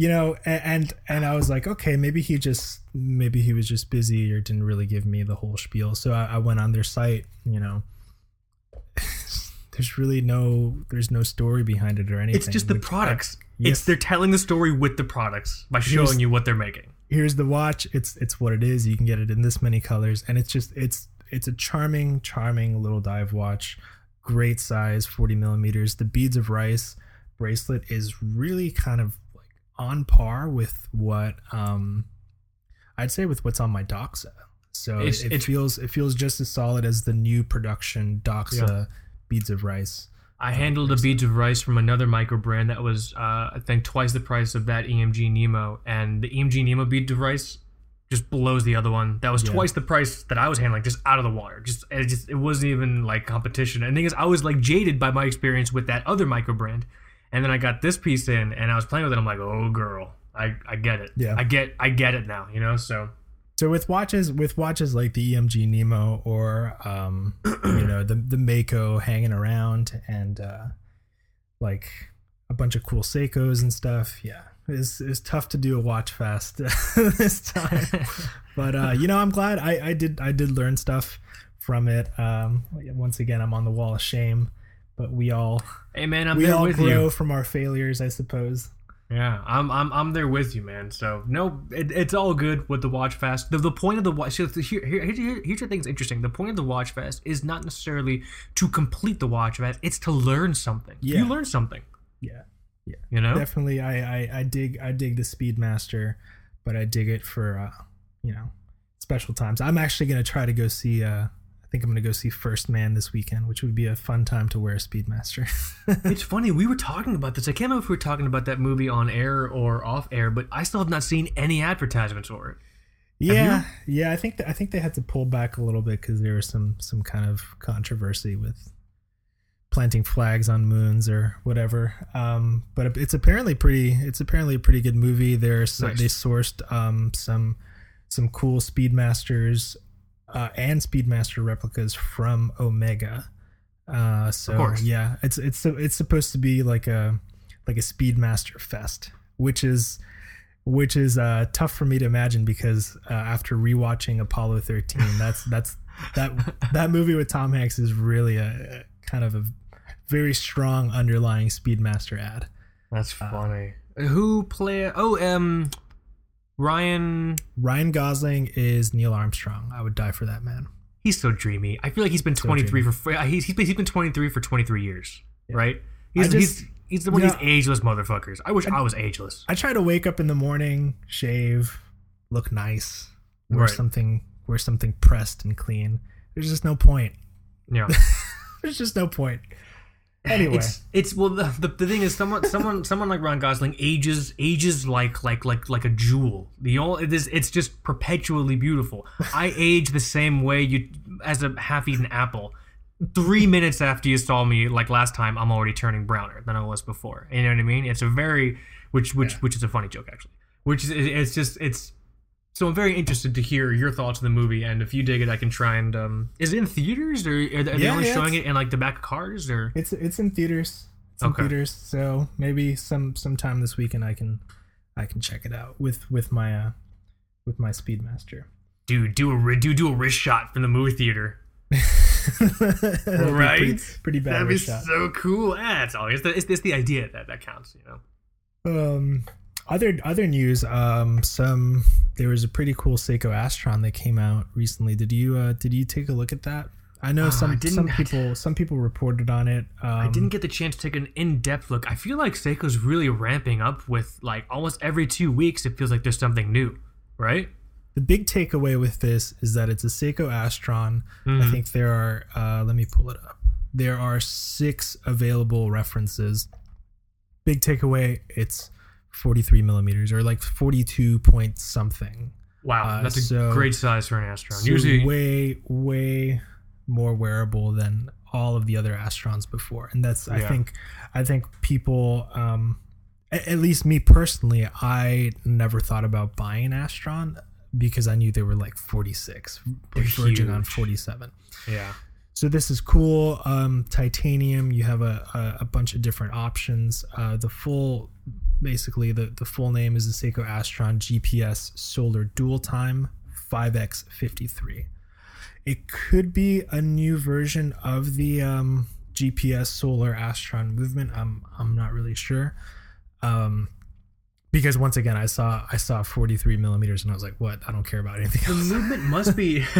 Speaker 1: You know and and i was like okay maybe he just maybe he was just busy or didn't really give me the whole spiel. So i, I went on their site you know. <laughs> There's really no there's no story behind it or anything.
Speaker 2: It's just the
Speaker 1: which I-
Speaker 2: products.
Speaker 1: yes.
Speaker 2: It's they're telling the story with the products by
Speaker 1: Here's-
Speaker 2: showing you what they're making.
Speaker 1: here's the watch. It's it's what it is. You can get it in this many colors. And it's just it's it's a charming charming little dive watch. Great size 40 millimeters. The beads of rice bracelet is really kind of on par with what um i'd say with what's on my doxa so
Speaker 2: It's-
Speaker 1: it, it feels it feels just as solid as the new production doxa beads of rice
Speaker 2: I handled the beads of rice from another micro brand that was, uh, I think, twice the price of that EMG Nemo, and the EMG Nemo beads of rice just blows the other one. That was
Speaker 1: Yeah.
Speaker 2: twice the price that I was handling, just out of the water. Just it just it wasn't even like competition. And the thing is, I was like jaded by my experience with that other micro brand, and then I got this piece in, and I was playing with it. I'm like, oh girl, I I get it.
Speaker 1: Yeah.
Speaker 2: I get I get it now. You know, so
Speaker 1: So with watches, with watches like the EMG Nemo or um, <clears throat> you know the the Mako hanging around and uh, like a bunch of cool Seikos and stuff, yeah, it's it's tough to do a watch fast <laughs> this time. <laughs> but uh, you know, I'm glad I I did I did learn stuff from it. Um, once again, I'm on the wall of shame, but we all
Speaker 2: hey man, I'm
Speaker 1: we all grow
Speaker 2: you.
Speaker 1: from our failures, I suppose.
Speaker 2: Yeah, I'm I'm I'm there with you, man. So no, it, it's all good with the watch fest. The, the point of the watch so here, here, here here's the thing that's interesting. The point of the watch fest is not necessarily to complete the watch fest; it's to learn something.
Speaker 1: Yeah.
Speaker 2: You learn something.
Speaker 1: Yeah.
Speaker 2: Yeah you know.
Speaker 1: definitely I, I i dig i dig the speedmaster but i dig it for uh you know special times i'm actually gonna try to go see uh think i'm gonna go see first man this weekend which would be a fun time to wear a speedmaster <laughs>
Speaker 2: it's funny we were talking about this. I can't remember if we were talking about that movie on air or off air, but I still have not seen any advertisements for it.
Speaker 1: yeah yeah i think th- i think they had to pull back a little bit because there was some some kind of controversy with planting flags on moons or whatever um but it's apparently pretty it's apparently a pretty good movie there's
Speaker 2: Nice.
Speaker 1: they sourced um some some cool speedmasters uh and speedmaster replicas from omega uh so yeah it's it's it's supposed to be like a like a speedmaster fest which is which is uh, tough for me to imagine because uh, after rewatching Apollo 13, <laughs> that's that's that that movie with Tom Hanks is really a, a kind of a very strong underlying Speedmaster ad.
Speaker 2: That's funny. Who play? Oh, um, Ryan.
Speaker 1: Ryan Gosling is Neil Armstrong. I would die for that man.
Speaker 2: He's so dreamy. I feel like he's been 23 for he's he's been, he's been 23 for 23 years, right? He's,
Speaker 1: I just-
Speaker 2: he's he's one of these ageless motherfuckers. I wish I, was ageless.
Speaker 1: I try to wake up in the morning, shave, look nice, wear
Speaker 2: Right.
Speaker 1: something wear something pressed and clean. There's just no point.
Speaker 2: Yeah. <laughs>
Speaker 1: There's just no point. Anyway,
Speaker 2: It's it's well the, the, the thing is someone someone <laughs> someone like Ron Gosling ages ages like like like like a jewel. The only it is it's just perpetually beautiful. I <laughs> age the same way you as a half-eaten apple. Three minutes after you saw me like last time, I'm already turning browner than I was before. You know what I mean? It's a very which which which is a funny joke actually. Which is it's just it's so I'm very interested to hear your thoughts on the movie, and if you dig it, I can try and um, is it in theaters or are they, are they
Speaker 1: Yeah,
Speaker 2: only
Speaker 1: yeah,
Speaker 2: showing it in like the back of cars or?
Speaker 1: It's it's in theaters. It's in theaters. So maybe some sometime this weekend I can I can check it out with with my uh with my Speedmaster.
Speaker 2: dude, do a do do a wrist shot from the movie theater. <laughs> Right?
Speaker 1: Pretty, pretty bad
Speaker 2: That'd be
Speaker 1: shot.
Speaker 2: so cool. Ah, it's the, it's, it's the idea that that counts, you know.
Speaker 1: Um other other news. Um, some there was a pretty cool Seiko Astron that came out recently. Did you uh, did you take a look at that? I know
Speaker 2: Uh,
Speaker 1: some
Speaker 2: didn't-
Speaker 1: some <laughs> people some people reported on it. Um,
Speaker 2: I didn't get the chance to take an in-depth look. I feel like Seiko's really ramping up with like almost every two weeks. It feels like there's something new, right?
Speaker 1: The big takeaway with this is that it's a Seiko Astron. I
Speaker 2: Mhm.
Speaker 1: think there are. Uh, let me pull it up. There are six available references. Big takeaway: it's 43 millimeters or like 42 point something.
Speaker 2: Wow,
Speaker 1: Uh,
Speaker 2: that's a great size for an Astron.
Speaker 1: So
Speaker 2: Usually,
Speaker 1: way way more wearable than all of the other Astrons before, and that's I think I think people. Um, a- at least me personally, I never thought about buying an Astron because I knew they were like 46,
Speaker 2: They're
Speaker 1: verging on 47.
Speaker 2: yeah.
Speaker 1: So this is cool. Um, titanium. You have a, a, a bunch of different options. Uh, the full, basically, the, the full name is the Seiko Astron GPS Solar Dual Time 5X53. It could be a new version of the um, GPS Solar Astron movement. I'm I'm not really sure. Um, because once again, I saw I saw 43 millimeters and I was like, what? I don't care about anything
Speaker 2: The movement must be <laughs> <laughs>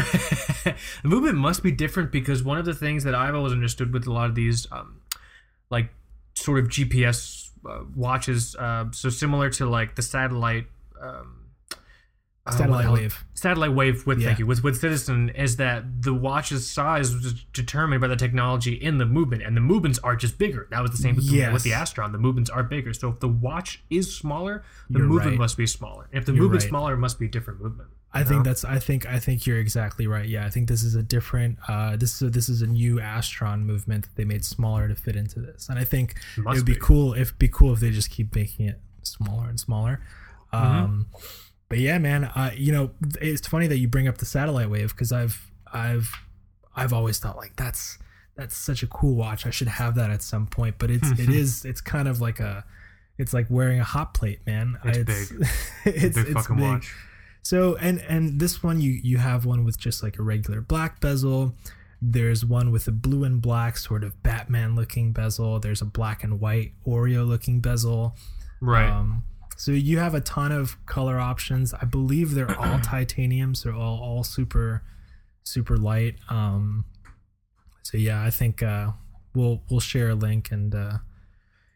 Speaker 2: the movement must be different because one of the things that I've always understood with a lot of these, um, like sort of GPS uh, watches, uh, so similar to like the satellite. Um, uh,
Speaker 1: Satellite wave.
Speaker 2: satellite wave with
Speaker 1: Yeah.
Speaker 2: thank you with with citizen is that the watch's size was determined by the technology in the movement and the movements are just bigger that was the same with, the, with the astron the movements are bigger so if the watch is smaller the
Speaker 1: You're
Speaker 2: movement
Speaker 1: right.
Speaker 2: must be smaller if the
Speaker 1: You're
Speaker 2: movement's
Speaker 1: right.
Speaker 2: smaller it must be a different movement
Speaker 1: I
Speaker 2: you
Speaker 1: think that's I think I think you're exactly right. Yeah, I think this is a different uh this is a, this is a new Astron movement that they made smaller to fit into this. And I think it
Speaker 2: Must
Speaker 1: would be,
Speaker 2: be.
Speaker 1: cool if be cool if they just keep making it smaller and smaller.
Speaker 2: Mm-hmm.
Speaker 1: Um but yeah, man, uh you know, it's funny that you bring up the satellite wave cuz I've I've I've always thought like that's that's such a cool watch. I should have that at some point, but it's it <laughs> is it's kind of like a it's like wearing a hot plate, man.
Speaker 2: It's
Speaker 1: big. it's
Speaker 2: big <laughs>
Speaker 1: it's
Speaker 2: fucking
Speaker 1: big.
Speaker 2: watch
Speaker 1: So and and this one you you have one with just like a regular black bezel. There's one with a blue and black sort of Batman looking bezel. There's a black and white Oreo looking bezel.
Speaker 2: right
Speaker 1: Um, so you have a ton of color options. I believe they're all <clears throat> titanium, so all all super super light. Um, so yeah, I think uh, we'll we'll share a link and uh,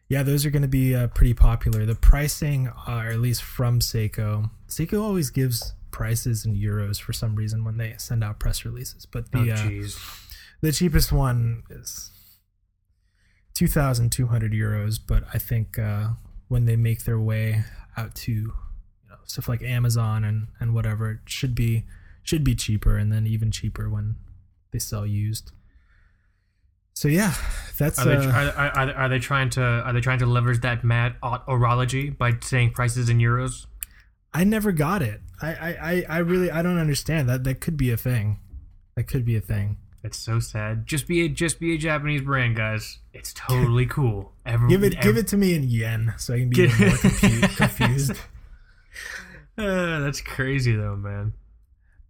Speaker 1: yeah, those are going to be uh, pretty popular. The pricing, uh, or at least from Seiko, Seiko always gives prices in euros for some reason when they send out press releases. But
Speaker 2: oh
Speaker 1: the uh, the cheapest one is two thousand two hundred euros. But I think uh, when they make their way out to you know stuff like Amazon and and whatever, it should be should be cheaper, and then even cheaper when they sell used. So yeah, that's
Speaker 2: are they,
Speaker 1: uh,
Speaker 2: are, are, are, they trying to are they trying to leverage that mad orology by saying prices in euros
Speaker 1: I never got it. I, I, I, I really I don't understand that. That could be a thing. That could be a thing.
Speaker 2: It's so sad just be a just be a japanese brand guys it's totally <laughs> cool Every,
Speaker 1: Give it give it to me in yen so I can be <laughs> more confu- confused.
Speaker 2: Uh, <laughs> that's crazy though, man.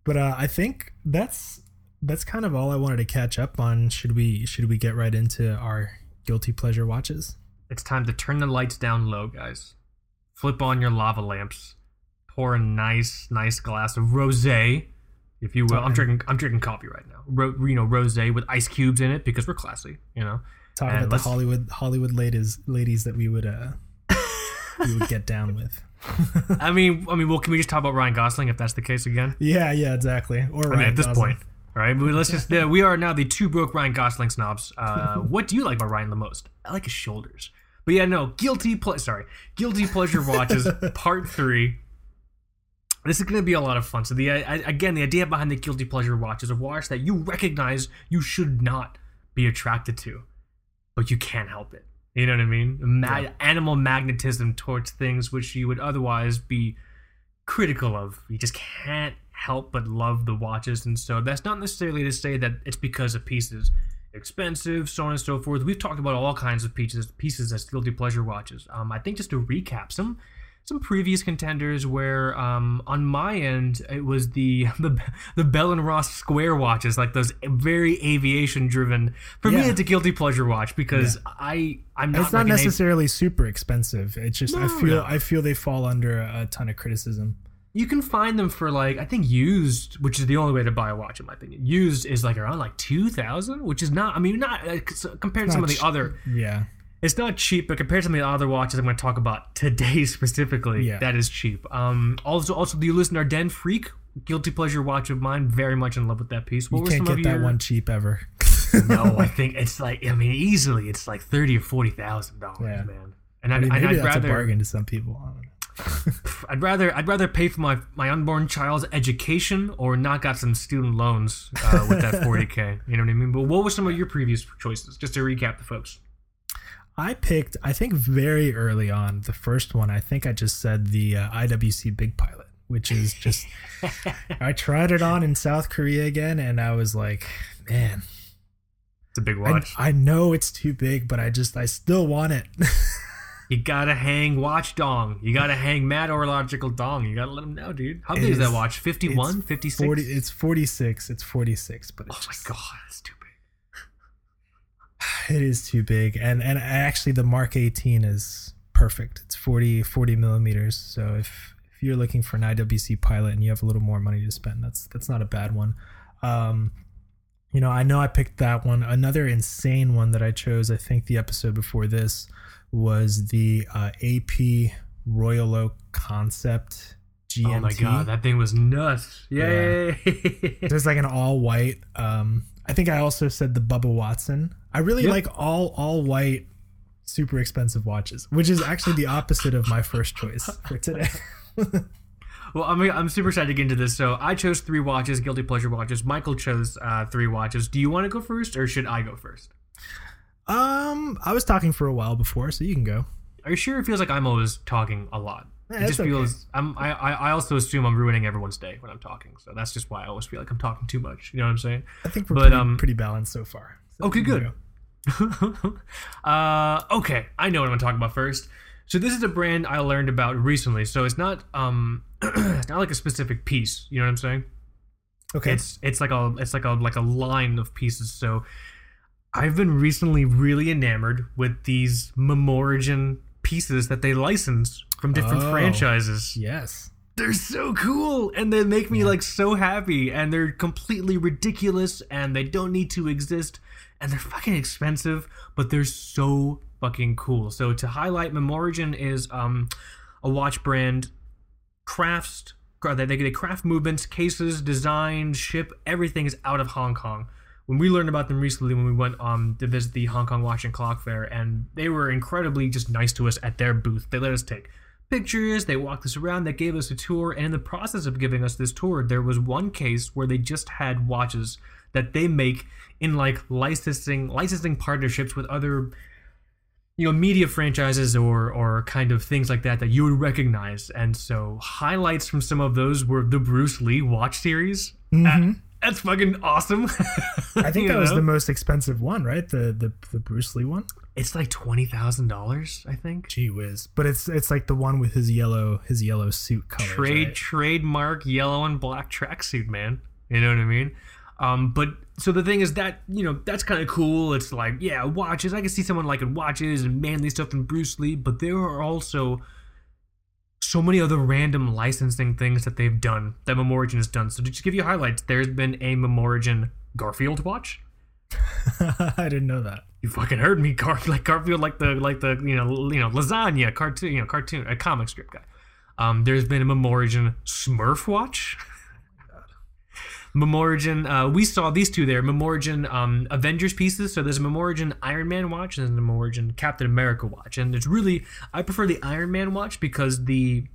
Speaker 1: But uh, I think that's that's kind of all I wanted to catch up on. Should we should we get right into our guilty pleasure watches?
Speaker 2: It's time to turn the lights down low, guys. Flip on your lava lamps. Pour a nice, nice glass of rosé, if you will. I'm drinking. I'm drinking coffee right now. Ro- you know, rosé with ice cubes in it because we're classy. You know.
Speaker 1: Talking
Speaker 2: And
Speaker 1: about the Hollywood Hollywood ladies ladies that we would uh we would get down with. <laughs>
Speaker 2: I mean, I mean, well, can we just talk about Ryan Gosling if that's the case again?
Speaker 1: yeah, yeah, exactly. Or
Speaker 2: I mean, at this
Speaker 1: Gosling.
Speaker 2: point, all right. But let's just. Uh, we are now the two broke Ryan Gosling snobs. Uh, <laughs> what do you like about Ryan the most? I like his shoulders. But yeah, no, guilty. Ple- sorry, guilty pleasure watches <laughs> part three. This is going to be a lot of fun. So the I, again, the idea behind the guilty pleasure watch is a watch that you recognize you should not be attracted to, but you can't help it. You know what I mean? Ma-
Speaker 1: Yeah.
Speaker 2: Animal magnetism towards things which you would otherwise be critical of. You just can't help but love the watches, and so that's not necessarily to say that it's because a piece is expensive, so on and so forth. We've talked about all kinds of pieces, pieces as guilty pleasure watches. Um, I think just to recap some some previous contenders where um, on my end it was the <laughs> the the Bell and Ross Square watches, like those very aviation driven. For me, it's a guilty pleasure watch because I I'm not
Speaker 1: it's not
Speaker 2: like av-
Speaker 1: necessarily super expensive. It's just I feel
Speaker 2: no.
Speaker 1: I feel they fall under a ton of criticism.
Speaker 2: you can find them for like I think used, which is the only way to buy a watch in my opinion. Used is like around like two thousand, which is not. I mean, not uh, compared to some of the
Speaker 1: ch-
Speaker 2: other.
Speaker 1: Yeah.
Speaker 2: It's not cheap, but compared to some of the other watches I'm going to talk about today <laughs> specifically,
Speaker 1: Yeah.
Speaker 2: that is cheap. Um, also, also the listener Den Freak, guilty pleasure watch of mine. Very much in love with that piece. What
Speaker 1: You can't get that
Speaker 2: your?
Speaker 1: one cheap ever. <laughs>
Speaker 2: no, I <laughs> think it's like I mean easily it's like thirty or forty thousand dollars, man. And
Speaker 1: I
Speaker 2: I'd,
Speaker 1: mean, maybe
Speaker 2: I'd
Speaker 1: that's
Speaker 2: rather
Speaker 1: a bargain to some people.
Speaker 2: I'd rather I'd rather pay for my my unborn child's education or knock out some student loans uh, with that 40k. You know what I mean? But what were some of your previous choices? Just to recap the folks.
Speaker 1: I picked, I think very early on, the first one, I think I just said the uh, IWC Big Pilot, which is just, <laughs> I tried it on in South Korea again, and I was like, man,
Speaker 2: It's a big
Speaker 1: I,
Speaker 2: watch.
Speaker 1: I know it's too big, but I just, I still want it. <laughs>
Speaker 2: You gotta hang watch dong. You gotta hang mad orological dong. You gotta let him know, dude. How big is that watch? 51, 56?
Speaker 1: 40, it's 46. It's 46, but it's
Speaker 2: oh my
Speaker 1: just,
Speaker 2: god, that's too big.
Speaker 1: It is too big. And, and actually, the Mark 18 is perfect. It's 40, 40 millimeters. So if, if you're looking for an IWC pilot and you have a little more money to spend, that's, that's not a bad one. Um, you know, I know I picked that one. Another insane one that I chose, I think the episode before this was the uh, AP Royal Oak Concept GMT.
Speaker 2: Oh my god, that thing was nuts. Yay!
Speaker 1: There's like an all white. Um, I think I also said the Bubba Watson. I really
Speaker 2: Yep.
Speaker 1: like all all white, super expensive watches, which is actually the opposite of my first choice for today. <laughs>
Speaker 2: Well, I'm, I'm super excited to get into this. So I chose three watches, guilty pleasure watches. Michael chose uh, three watches. Do you want to go first, or should I go first?
Speaker 1: um, I was talking for a while before, so you can go.
Speaker 2: Are you sure? It feels like I'm always talking a lot.
Speaker 1: Yeah,
Speaker 2: it just
Speaker 1: okay.
Speaker 2: feels. I'm. I, I I also assume I'm ruining everyone's day when I'm talking. So that's just why I always feel like I'm talking too much. You know what I'm saying?
Speaker 1: I think we're
Speaker 2: But,
Speaker 1: pretty,
Speaker 2: um,
Speaker 1: pretty balanced so far. So
Speaker 2: Okay, good.
Speaker 1: go. <laughs>
Speaker 2: uh, okay, I know what I'm gonna talk about first. So this is a brand I learned about recently. So it's not um, <clears throat> it's not like a specific piece. You know what I'm saying?
Speaker 1: Okay.
Speaker 2: It's it's like a it's like a like a line of pieces. So I've been recently really enamored with these Memorigin pieces that they license from different
Speaker 1: Oh.
Speaker 2: franchises.
Speaker 1: yes.
Speaker 2: They're so cool and they make me
Speaker 1: Yeah.
Speaker 2: like so happy and they're completely ridiculous and they don't need to exist and they're fucking expensive but they're so fucking cool. So to highlight Memorigin is um a watch brand crafts they, they craft movements, cases, design, ship, everything is out of Hong Kong. When we learned about them recently when we went um to visit the Hong Kong Watch and Clock Fair and they were incredibly just nice to us at their booth. They let us take pictures, they walked us around, they gave us a tour, and in the process of giving us this tour, there was one case where they just had watches that they make in like licensing licensing partnerships with other you know media franchises or or kind of things like that that you would recognize and so highlights from some of those were the Bruce Lee watch series
Speaker 1: Mhm.
Speaker 2: that's fucking awesome <laughs>
Speaker 1: I think that was the most expensive one, right? The the, the Bruce Lee one.
Speaker 2: It's like $20,000 I think
Speaker 1: Gee whiz! But it's it's like the one with his yellow his yellow suit colors.
Speaker 2: trade
Speaker 1: right?
Speaker 2: trademark yellow and black tracksuit, man. You know what I mean? Um, but so the thing is that you know that's kind of cool. It's like yeah, watches. I can see someone liking watches and manly stuff from Bruce Lee, but there are also so many other random licensing things that they've done that Memorigin has done. So to just give you highlights, there's been a Memorigin Garfield watch. <laughs>
Speaker 1: I didn't know that.
Speaker 2: You fucking heard me, Gar like Garfield, like the like the you know you know lasagna cartoon, you know cartoon, a comic strip guy. Um, there's been a Memorigin Smurf watch. Memorigin, uh, we saw these two there. Memorigin um, Avengers pieces. So there's a Memorigin Iron Man watch and there's a Memorigin Captain America watch. And it's really, I prefer the Iron Man watch because the,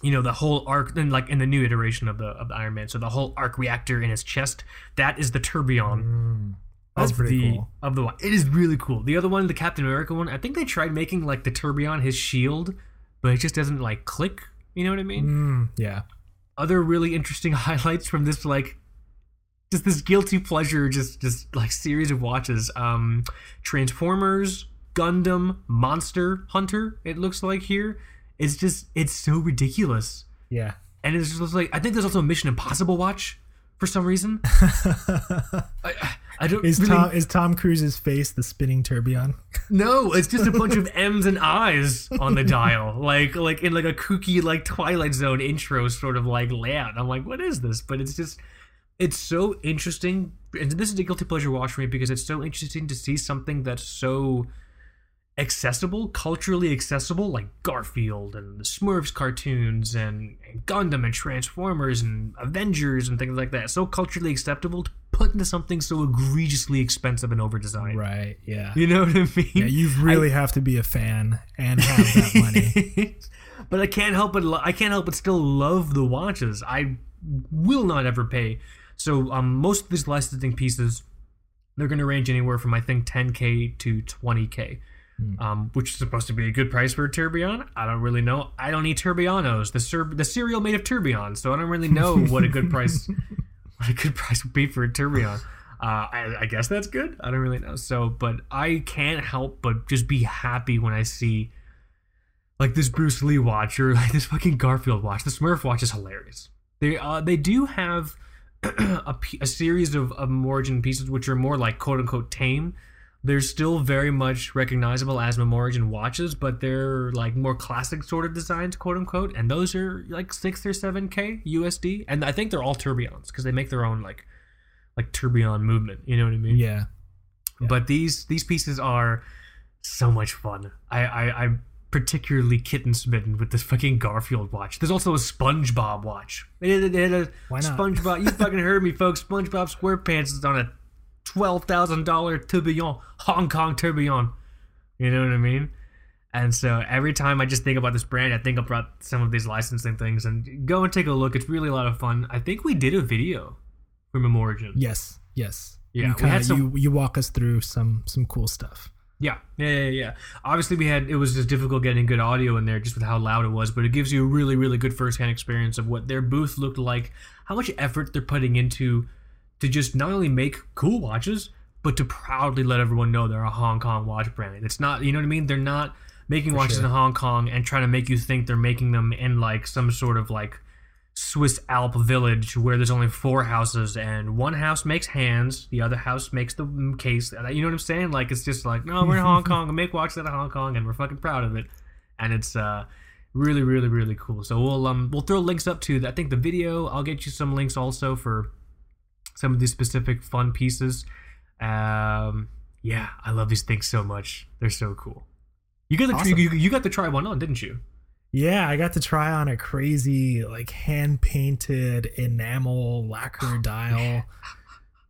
Speaker 2: you know, the whole arc, and like in the new iteration of the of the Iron Man, so the whole arc reactor in his chest, that is the tourbillon
Speaker 1: Mm, that's
Speaker 2: of
Speaker 1: pretty
Speaker 2: the
Speaker 1: cool.
Speaker 2: of the one. It is really cool. The other one, the Captain America one, I think they tried making like the tourbillon his shield, but it just doesn't like click. You know what I mean?
Speaker 1: Mm, yeah.
Speaker 2: Other really interesting <laughs> highlights from this like just this guilty pleasure, just just like series of watches. Um, Transformers, Gundam, Monster Hunter. It looks like here. It's just it's so ridiculous.
Speaker 1: Yeah.
Speaker 2: And it's just like I think there's also a Mission Impossible watch for some reason. <laughs> I, I don't
Speaker 1: Is
Speaker 2: really
Speaker 1: Tom is Tom Cruise's face the spinning tourbillon?
Speaker 2: No, it's just a bunch of M's and I's on the dial, like like in like a kooky like Twilight Zone intro sort of like layout. I'm like, what is this? But it's just it's so interesting, and this is a guilty pleasure watch for me because it's so interesting to see something that's so accessible, culturally accessible, like Garfield and the Smurfs cartoons and, and Gundam and Transformers and Avengers and things like that. So culturally acceptable to put into something so egregiously expensive and overdesigned.
Speaker 1: Right. Yeah.
Speaker 2: You know what I mean?
Speaker 1: Yeah. You really have to be a fan and have that money. <laughs>
Speaker 2: but I can't help but lo- I can't help but still love the watches. I will not ever pay. So um, most of these licensing pieces, they're going to range anywhere from I think 10k to 20k. Um, which is supposed to be a good price for a tourbillon. I don't really know. I don't eat tourbillons. The cer- the cereal made of tourbillons, so I don't really know what a good price <laughs> what a good price would be for a tourbillon. Uh, I, I guess that's good. I don't really know. So, but I can't help but just be happy when I see like this Bruce Lee watch or <laughs> like this fucking Garfield watch. The Smurf watch is hilarious. They uh they do have <clears throat> a, a series of, of Memorigin pieces which are more like quote unquote tame. They're still very much recognizable as Memorigin watches, but they're like more classic sort of designs, quote unquote. And those are like six or seven k USD, and I think they're all tourbillons because they make their own like like tourbillon movement. You know what I mean?
Speaker 1: Yeah.
Speaker 2: But these these pieces are so much fun. I, I I'm particularly kitten smitten with this fucking Garfield watch. There's also a SpongeBob watch. They had, they had a
Speaker 1: Why not?
Speaker 2: SpongeBob. You fucking heard me, folks. SpongeBob SquarePants is on a twelve thousand dollar tourbillon, Hong Kong tourbillon. You know what I mean? And so every time I just think about this brand, I think about some of these licensing things and go and take a look. It's really a lot of fun. I think we did a video for Memorigin.
Speaker 1: Yes. Yes.
Speaker 2: Yeah,
Speaker 1: You
Speaker 2: we
Speaker 1: kind
Speaker 2: had some-
Speaker 1: you you walk us through some some cool stuff.
Speaker 2: Yeah, yeah, yeah, yeah. Obviously, we had it was just difficult getting good audio in there just with how loud it was, but it gives you a really, really good firsthand experience of what their booth looked like, how much effort they're putting into to just not only make cool watches, but to proudly let everyone know they're a Hong Kong watch brand. It's not, you know what I mean? They're not making watches
Speaker 1: sure.
Speaker 2: in Hong Kong and trying to make you think they're making them in like some sort of like Swiss Alp village where there's only four houses and one house makes hands, the other house makes the mm, case. You know what I'm saying? Like it's just like, no, we're in Hong <laughs> Kong and make watches out of Hong Kong and we're fucking proud of it. And it's uh really, really, really cool. So we'll um we'll throw links up to I think the video. I'll get you some links also for some of these specific fun pieces. Um yeah, I love these things so much. They're so cool. You got the
Speaker 1: Awesome.
Speaker 2: you, you got to try one on, didn't you?
Speaker 1: Yeah, I got to try on a crazy like hand painted enamel lacquer <laughs> dial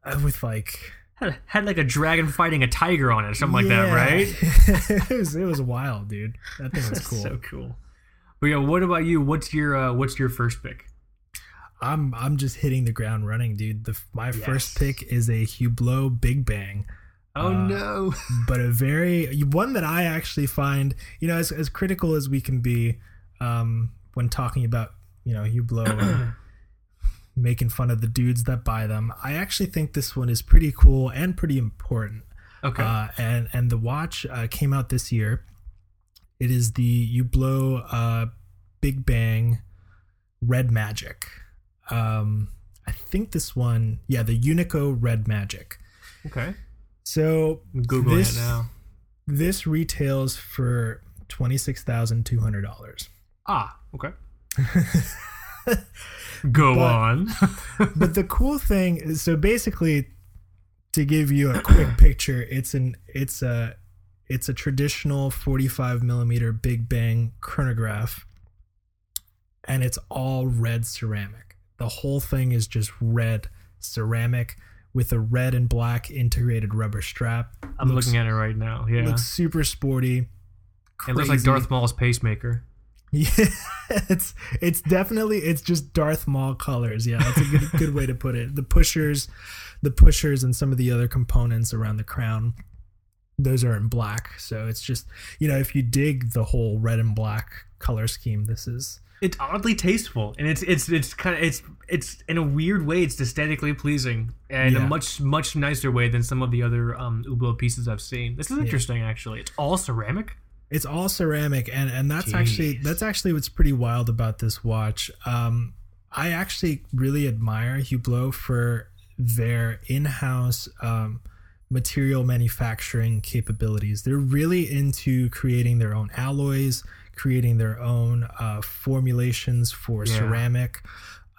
Speaker 1: uh, with like
Speaker 2: Had, had like a dragon fighting a tiger on it, or something like that, right? <laughs>
Speaker 1: it was it was wild, dude. That thing was <laughs> cool.
Speaker 2: so cool. But yeah, what about you? What's your uh, what's your first pick?
Speaker 1: I'm I'm just hitting the ground running, dude. The my first pick is a Hublot Big Bang.
Speaker 2: Oh
Speaker 1: Uh,
Speaker 2: no! <laughs>
Speaker 1: but a very one that I actually find, you know, as, as critical as we can be um, when talking about, you know, Hublot and <clears throat> making fun of the dudes that buy them. I actually think this one is pretty cool and pretty important.
Speaker 2: Okay,
Speaker 1: Uh, and and the watch uh, came out this year. It is the Hublot uh, Big Bang Red Magic. Um, I think this one, yeah, the Unico Red Magic.
Speaker 2: okay.
Speaker 1: So
Speaker 2: I'm googling
Speaker 1: this-
Speaker 2: it now.
Speaker 1: this retails for twenty six thousand two hundred dollars.
Speaker 2: Ah, okay. <laughs> Go
Speaker 1: But-
Speaker 2: on. <laughs>
Speaker 1: But the cool thing is, so basically, to give you a <coughs> quick picture, it's an it's a it's a traditional forty five millimeter Big Bang chronograph, and it's all red ceramic. The whole thing is just red ceramic with a red and black integrated rubber strap.
Speaker 2: I'm
Speaker 1: Looks-
Speaker 2: looking at it right now. Yeah,
Speaker 1: Looks super sporty.
Speaker 2: it looks like. Darth Maul's pacemaker. <laughs>
Speaker 1: Yeah, it's it's definitely it's just Darth Maul colors. Yeah, that's a good <laughs> good way to put it. The pushers, the pushers, and some of the other components around the crown, those are in black. So it's just you know if you dig the whole red and black color scheme, this is
Speaker 2: It's oddly tasteful, and it's it's it's kind of it's it's in a weird way. It's aesthetically pleasing, and a much much nicer way than some of the other um Hublot pieces I've seen. This is interesting, actually. It's all ceramic.
Speaker 1: It's all ceramic, and and that's actually that's actually what's pretty wild about this watch. Um, I actually really admire Hublot for their in-house um, material manufacturing capabilities. They're really into creating their own alloys, creating their own uh, formulations for
Speaker 2: Yeah.
Speaker 1: ceramic.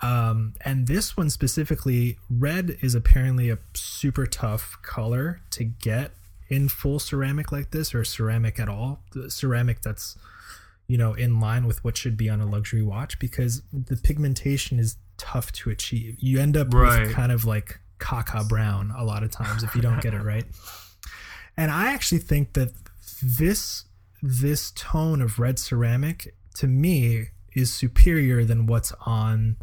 Speaker 1: Um, and this one specifically, red is apparently a super tough color to get in full ceramic like this or ceramic at all. The ceramic that's you know in line with what should be on a luxury watch because the pigmentation is tough to achieve. You end up
Speaker 2: Right.
Speaker 1: with kind of like caca brown a lot of times if you don't get it <laughs> right. And I actually think that this this tone of red ceramic to me is superior than what's on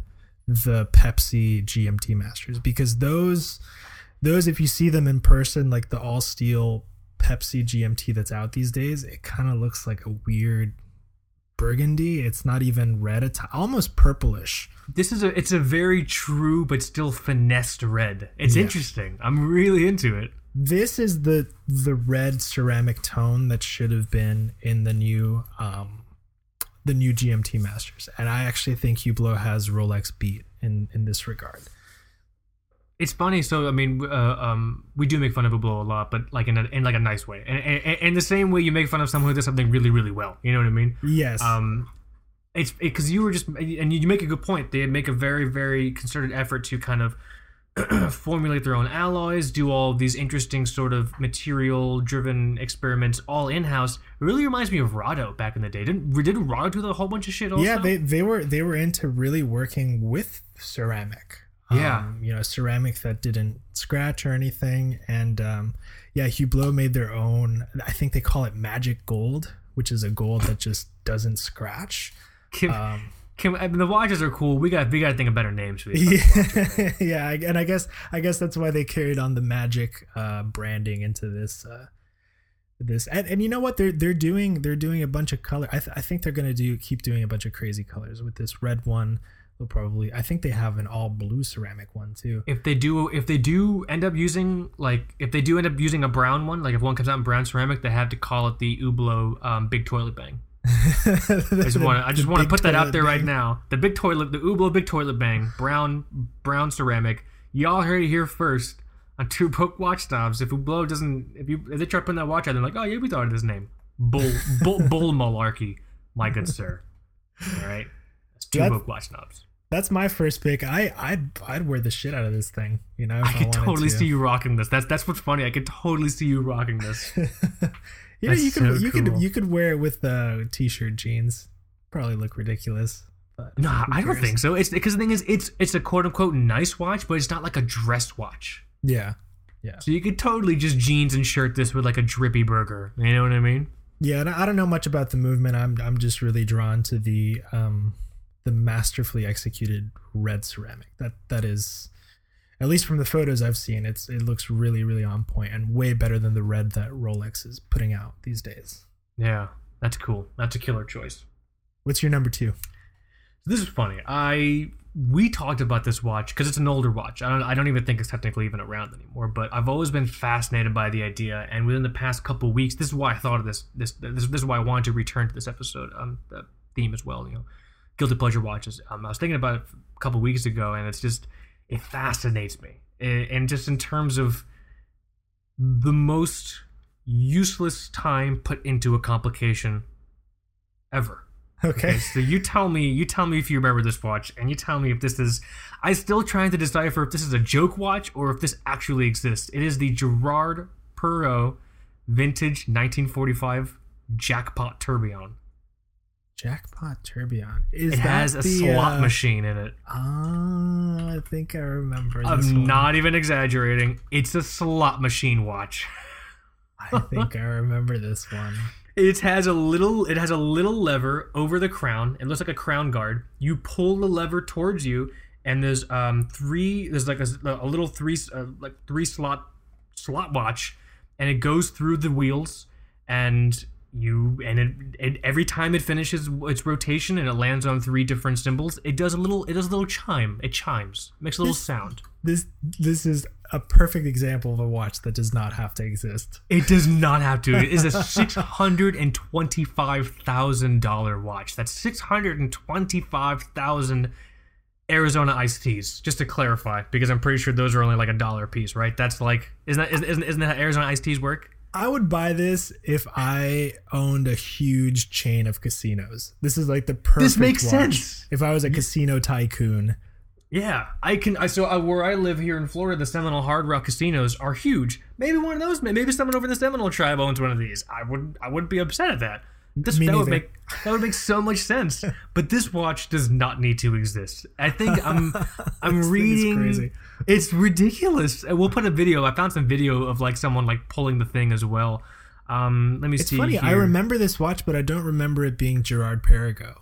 Speaker 1: the Pepsi GMT Masters because those those if you see them in person like the all steel Pepsi GMT that's out these days it kind of looks like a weird burgundy it's not even red it's almost purplish
Speaker 2: This is a it's a very true but still finessed red. It's
Speaker 1: Yeah.
Speaker 2: interesting. I'm really into it.
Speaker 1: This is the the red ceramic tone that should have been in the new um the new GMT Masters and I actually think Hublot has Rolex beat in in this regard
Speaker 2: It's funny. So I mean, uh, um, we do make fun of Hublot a lot, but like in a, in like a nice way, and, and, and the same way you make fun of someone who does something really really well. You know what I mean?
Speaker 1: yes
Speaker 2: Um, it's because you were just and you make a good point. They make a very very concerted effort to kind of <clears throat> formulate their own alloys, do all these interesting sort of material driven experiments all in house. Really reminds me of Rado back in the day. Didn't didn't Rado do a whole bunch of shit? Also?
Speaker 1: Yeah, they they were they were into really working with ceramic.
Speaker 2: Yeah.
Speaker 1: Um, you know, ceramic that didn't scratch or anything. And um, yeah, Hublot made their own. I think they call it magic gold, which is a gold that just doesn't scratch.
Speaker 2: Can,
Speaker 1: Um,
Speaker 2: can, I mean, the watches are cool. We got we got to think of better names for these.
Speaker 1: yeah, <laughs> yeah, and I guess I guess that's why they carried on the magic uh, branding into this. Uh, this and, and you know what they're they're doing they're doing a bunch of color I, th- I think they're gonna do keep doing a bunch of crazy colors with this red one they'll probably I think they have an all blue ceramic one too
Speaker 2: If they do, if they do end up using like, if they do end up using a brown one, like if one comes out in brown ceramic, they have to call it the Hublot um, Big Toilet Bang. I just <laughs> want to, I just want to put that out there right now. The big toilet, the Hublot Big Toilet Bang, brown, brown ceramic. Y'all heard it here first on Two Broke Watch Snobs. If Hublot doesn't, if you, if they try putting that watch out, they're like, oh yeah, we thought of this name, Bull, Bull, <laughs> Bull Malarkey, my good sir. All right, that's Two
Speaker 1: That's-
Speaker 2: Book Watch Knobs.
Speaker 1: that's my first pick I I'd I'd wear the shit out of this thing you know
Speaker 2: I could
Speaker 1: wanted
Speaker 2: totally
Speaker 1: to.
Speaker 2: see you rocking this. That's that's what's funny. I could totally see you rocking this. <laughs>
Speaker 1: you know
Speaker 2: That's
Speaker 1: you could
Speaker 2: so
Speaker 1: you could you could wear it with uh, t-shirt jeans probably look ridiculous but
Speaker 2: No, I don't think so. It's because the thing is, it's it's a quote unquote nice watch, but it's not like a dress watch.
Speaker 1: yeah yeah.
Speaker 2: So you could totally just jeans and shirt this with like a drippy burger. You know what I mean?
Speaker 1: Yeah, and I don't know much about the movement. I'm I'm just really drawn to the um the masterfully executed red ceramic. That that is at least from the photos I've seen, it's it looks really really on point and way better than the red that Rolex is putting out these days.
Speaker 2: Yeah, that's cool. That's a killer choice.
Speaker 1: What's your number 2?
Speaker 2: This is funny. I we talked about this watch because it's an older watch. I don't, I don't even think it's technically even around anymore. But I've always been fascinated by the idea, and within the past couple weeks, this is why I thought of this. This this, this is why I wanted to return to this episode um the theme as well. You know, guilty pleasure watches. Um, I was thinking about it a couple weeks ago, and it's just it fascinates me, and, just in terms of the most useless time put into a complication ever.
Speaker 1: Okay.
Speaker 2: Okay, so you tell me, you tell me if you remember this watch, and you tell me if this is. I'm still trying to decipher if this is a joke watch or if this actually exists. It is the Gerard Perot vintage 1945 jackpot tourbillon.
Speaker 1: Jackpot Tourbillon. Is
Speaker 2: It
Speaker 1: that
Speaker 2: has a
Speaker 1: the,
Speaker 2: slot
Speaker 1: uh,
Speaker 2: machine in it.
Speaker 1: Ah, I think I remember this
Speaker 2: I'm not even exaggerating. It's a slot machine watch.
Speaker 1: I think I remember this one. <laughs>
Speaker 2: It has a little. It has a little lever over the crown. It looks like a crown guard. You pull the lever towards you, and there's um three. There's like a, a little three uh, like three slot slot watch, and it goes through the wheels, and you and it and every time it finishes its rotation and it lands on three different symbols, it does a little. It does a little chime. It chimes. Makes a little
Speaker 1: This-
Speaker 2: sound.
Speaker 1: this this is a perfect example of a watch that does not have to exist.
Speaker 2: It does not have to. It is a six hundred and twenty-five thousand dollar watch. That's six hundred and twenty-five thousand Arizona iced teas. Just to clarify, because I'm pretty sure those are only like a dollar a piece, right? That's like isn't that isn't isn't that how Arizona iced teas work?
Speaker 1: I would buy this if I owned a huge chain of casinos. This is like the perfect.
Speaker 2: This makes sense.
Speaker 1: If I was a casino tycoon,
Speaker 2: Yeah, I can. I so I, where I live here in Florida, the Seminole Hard Rock casinos are huge. Maybe one of those. Maybe someone over in the Seminole tribe owns one of these. I wouldn't. I wouldn't be upset at that. This,
Speaker 1: Me
Speaker 2: that would make that would make so much sense. <laughs> But this watch does not need to exist. I think I'm <laughs> I'm
Speaker 1: This thing is
Speaker 2: reading.
Speaker 1: crazy.
Speaker 2: It's ridiculous. We'll put a video. I found some video of like someone like pulling the thing as well. Um, let me
Speaker 1: it's
Speaker 2: see.
Speaker 1: It's funny. I remember this watch, but I don't remember it being Girard-Perregaux.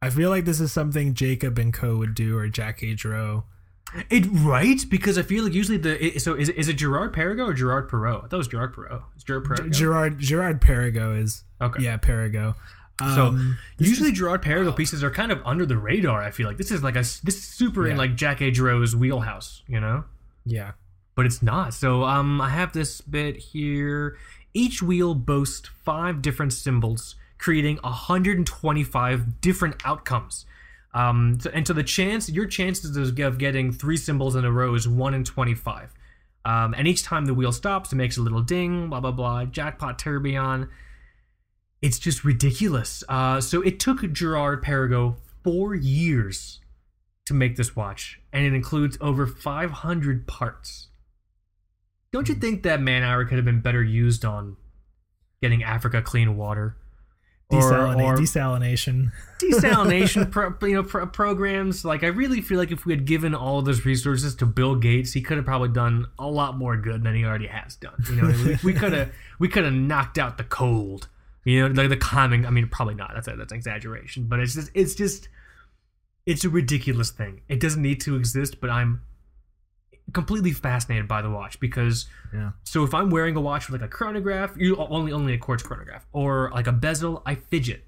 Speaker 1: I feel like this is something Jacob and Co would do, or Jaquet Droz.
Speaker 2: it right because I feel like usually the so is it, is it Girard-Perregaux or Gerard Perot? I thought it was Gerard Perot. It's Gerard Perot.
Speaker 1: Gerard Girard-Perregaux is
Speaker 2: Okay.
Speaker 1: yeah Perregaux.
Speaker 2: So
Speaker 1: Um, this
Speaker 2: usually
Speaker 1: is-
Speaker 2: Girard-Perregaux pieces are kind of under the radar. I feel like this is like a this is super in like Jaquet Droz's wheelhouse, you know.
Speaker 1: yeah
Speaker 2: But it's not. So um, I have this bit here. Each wheel boasts five different symbols, creating 125 different outcomes. Um, so, and so the chance, your chances of of getting three symbols in a row is one in 25. Um, and each time the wheel stops, it makes a little ding, blah, blah, blah, jackpot tourbillon. It's just ridiculous. Uh, so it took Girard-Perregaux four years to make this watch, and it includes over 500 parts. Don't you think that man hour could have been better used on getting Africa clean water?
Speaker 1: Desalina- desalination. <laughs>
Speaker 2: desalination pro, you know pro, programs like i really feel like if we had given all those resources to bill gates he could have probably done a lot more good than he already has done you know we, we could have we could have knocked out the cold you know like the calming i mean probably not that's a, that's an exaggeration but it's just it's just it's a ridiculous thing it doesn't need to exist but i'm completely fascinated by the watch because
Speaker 1: Yeah.
Speaker 2: so if I'm wearing a watch with like a chronograph, you only only a quartz chronograph, or like a bezel, I fidget.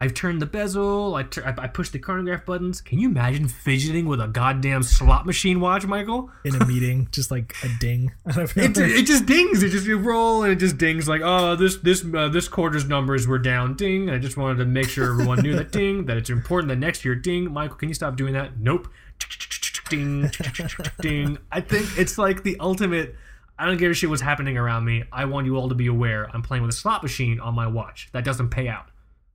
Speaker 2: I've turned the bezel. I, tur- I I push the chronograph buttons. Can you imagine fidgeting with a goddamn slot machine watch, Michael?
Speaker 1: in a meeting, just like a ding. <laughs>
Speaker 2: It, it just dings. It just you roll and it just dings like oh this this uh, this quarter's numbers were down. Ding. I just wanted to make sure everyone knew that ding that it's important that next year ding. Michael, can you stop doing that? Nope. Ding ding. I think it's like the ultimate. I don't give a shit what's happening around me. I want you all to be aware. I'm playing with a slot machine on my watch that doesn't pay out.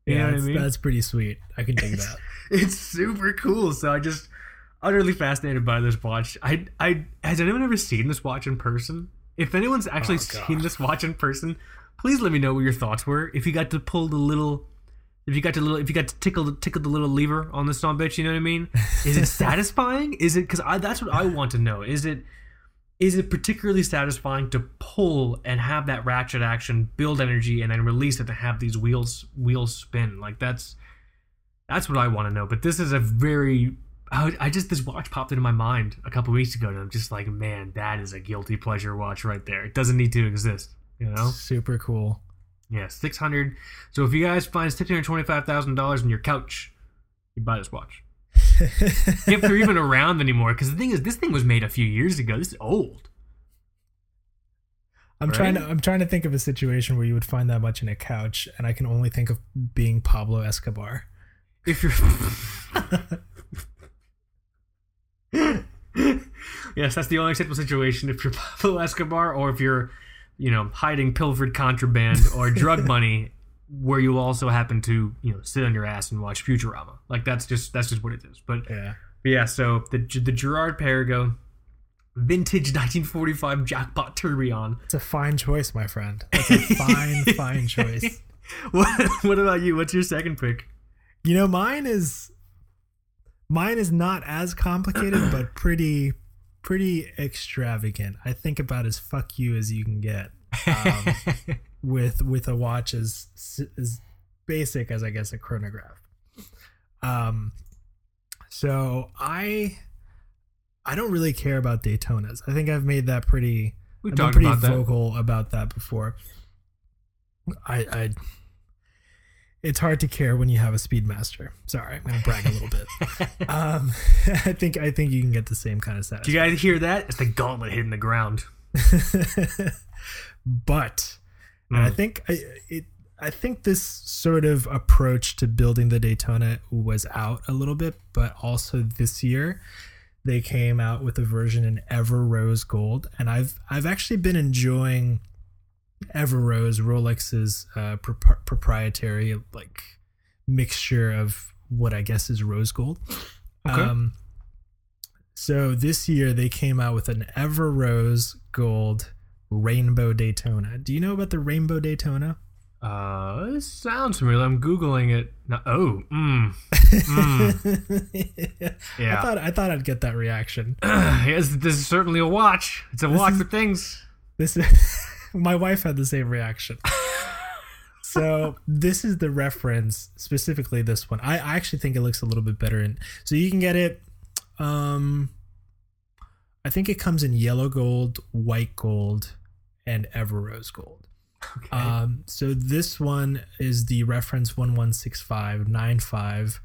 Speaker 2: You
Speaker 1: yeah,
Speaker 2: know what I
Speaker 1: that's,
Speaker 2: mean?
Speaker 1: that's pretty sweet. I can dig that. <laughs>
Speaker 2: it's super cool. So I just utterly fascinated by this watch. I I has anyone ever seen this watch in person? If anyone's actually
Speaker 1: Oh,
Speaker 2: seen this watch in person, please let me know what your thoughts were. If you got to pull the little if you got to little if you got to tickle tickle the little lever on this son bitch, you know what I mean? Is it <laughs> satisfying? Is it cuz I that's what I want to know. Is it is it particularly satisfying to pull and have that ratchet action build energy and then release it to have these wheels wheels spin like that's that's what I want to know. But this is a very I, I just this watch popped into my mind a couple weeks ago, and I'm just like, man, that is a guilty pleasure watch right there. It doesn't need to exist, you know?
Speaker 1: Super cool.
Speaker 2: Yeah, six hundred. So if you guys find six hundred twenty-five thousand dollars in your couch, you buy this watch. <laughs> if they're even around anymore, because the thing is, this thing was made a few years ago. This is old.
Speaker 1: I'm trying to I'm trying to think of a situation where you would find that much in a couch, and I can only think of being Pablo Escobar.
Speaker 2: If you're <laughs> yes, that's the only acceptable situation if you're <laughs> Pablo Escobar or if you're, you know, hiding pilfered contraband or drug money, where you also happen to, you know, sit on your ass and watch Futurama. Like that's just that's just what it is. But,
Speaker 1: Yeah.
Speaker 2: but yeah, so the the Girard-Perregaux, vintage 1945 jackpot tourbillon.
Speaker 1: It's a fine choice, my friend. That's a fine, <laughs> fine choice. <laughs>
Speaker 2: What what about you? What's your second pick?
Speaker 1: You know, mine is mine is not as complicated, but <clears throat> pretty pretty extravagant. I think about as fuck you as you can get <laughs> um, with with a watch as as basic as I guess a chronograph. Um, so I I don't really care about Daytonas. I think I've made that pretty
Speaker 2: we
Speaker 1: I've been
Speaker 2: talked
Speaker 1: pretty
Speaker 2: about that.
Speaker 1: vocal about that before. I, I it's hard to care when you have a Speedmaster. Sorry, I'm gonna brag a little bit. <laughs> um, <laughs> I think I think you can get the same kind of stuff.
Speaker 2: Do you guys hear that? It's the gauntlet hitting the ground. <laughs>
Speaker 1: but and I
Speaker 2: Mm.
Speaker 1: think I, it. I think this sort of approach to building the Daytona was out a little bit, but also this year they came out with a version in Everose Gold, and I've I've actually been enjoying Everose Rolex's uh, prop- proprietary like mixture of what I guess is rose gold.
Speaker 2: Okay.
Speaker 1: Um, so this year they came out with an Everose Gold Rainbow Daytona. Do you know about the Rainbow Daytona?
Speaker 2: Uh, this sounds familiar. I'm googling it. No, oh, mm, <laughs>
Speaker 1: I
Speaker 2: yeah.
Speaker 1: thought I thought I'd get that reaction. <clears throat>
Speaker 2: yes, this is certainly a watch. It's a watch
Speaker 1: is-
Speaker 2: for things.
Speaker 1: This is, <laughs> my wife had the same reaction. <laughs> so this is the reference specifically this one. I, I actually think it looks a little bit better in so you can get it um I think it comes in yellow gold, white gold, and Everose gold.
Speaker 2: Okay.
Speaker 1: Um, so this one is the reference 116595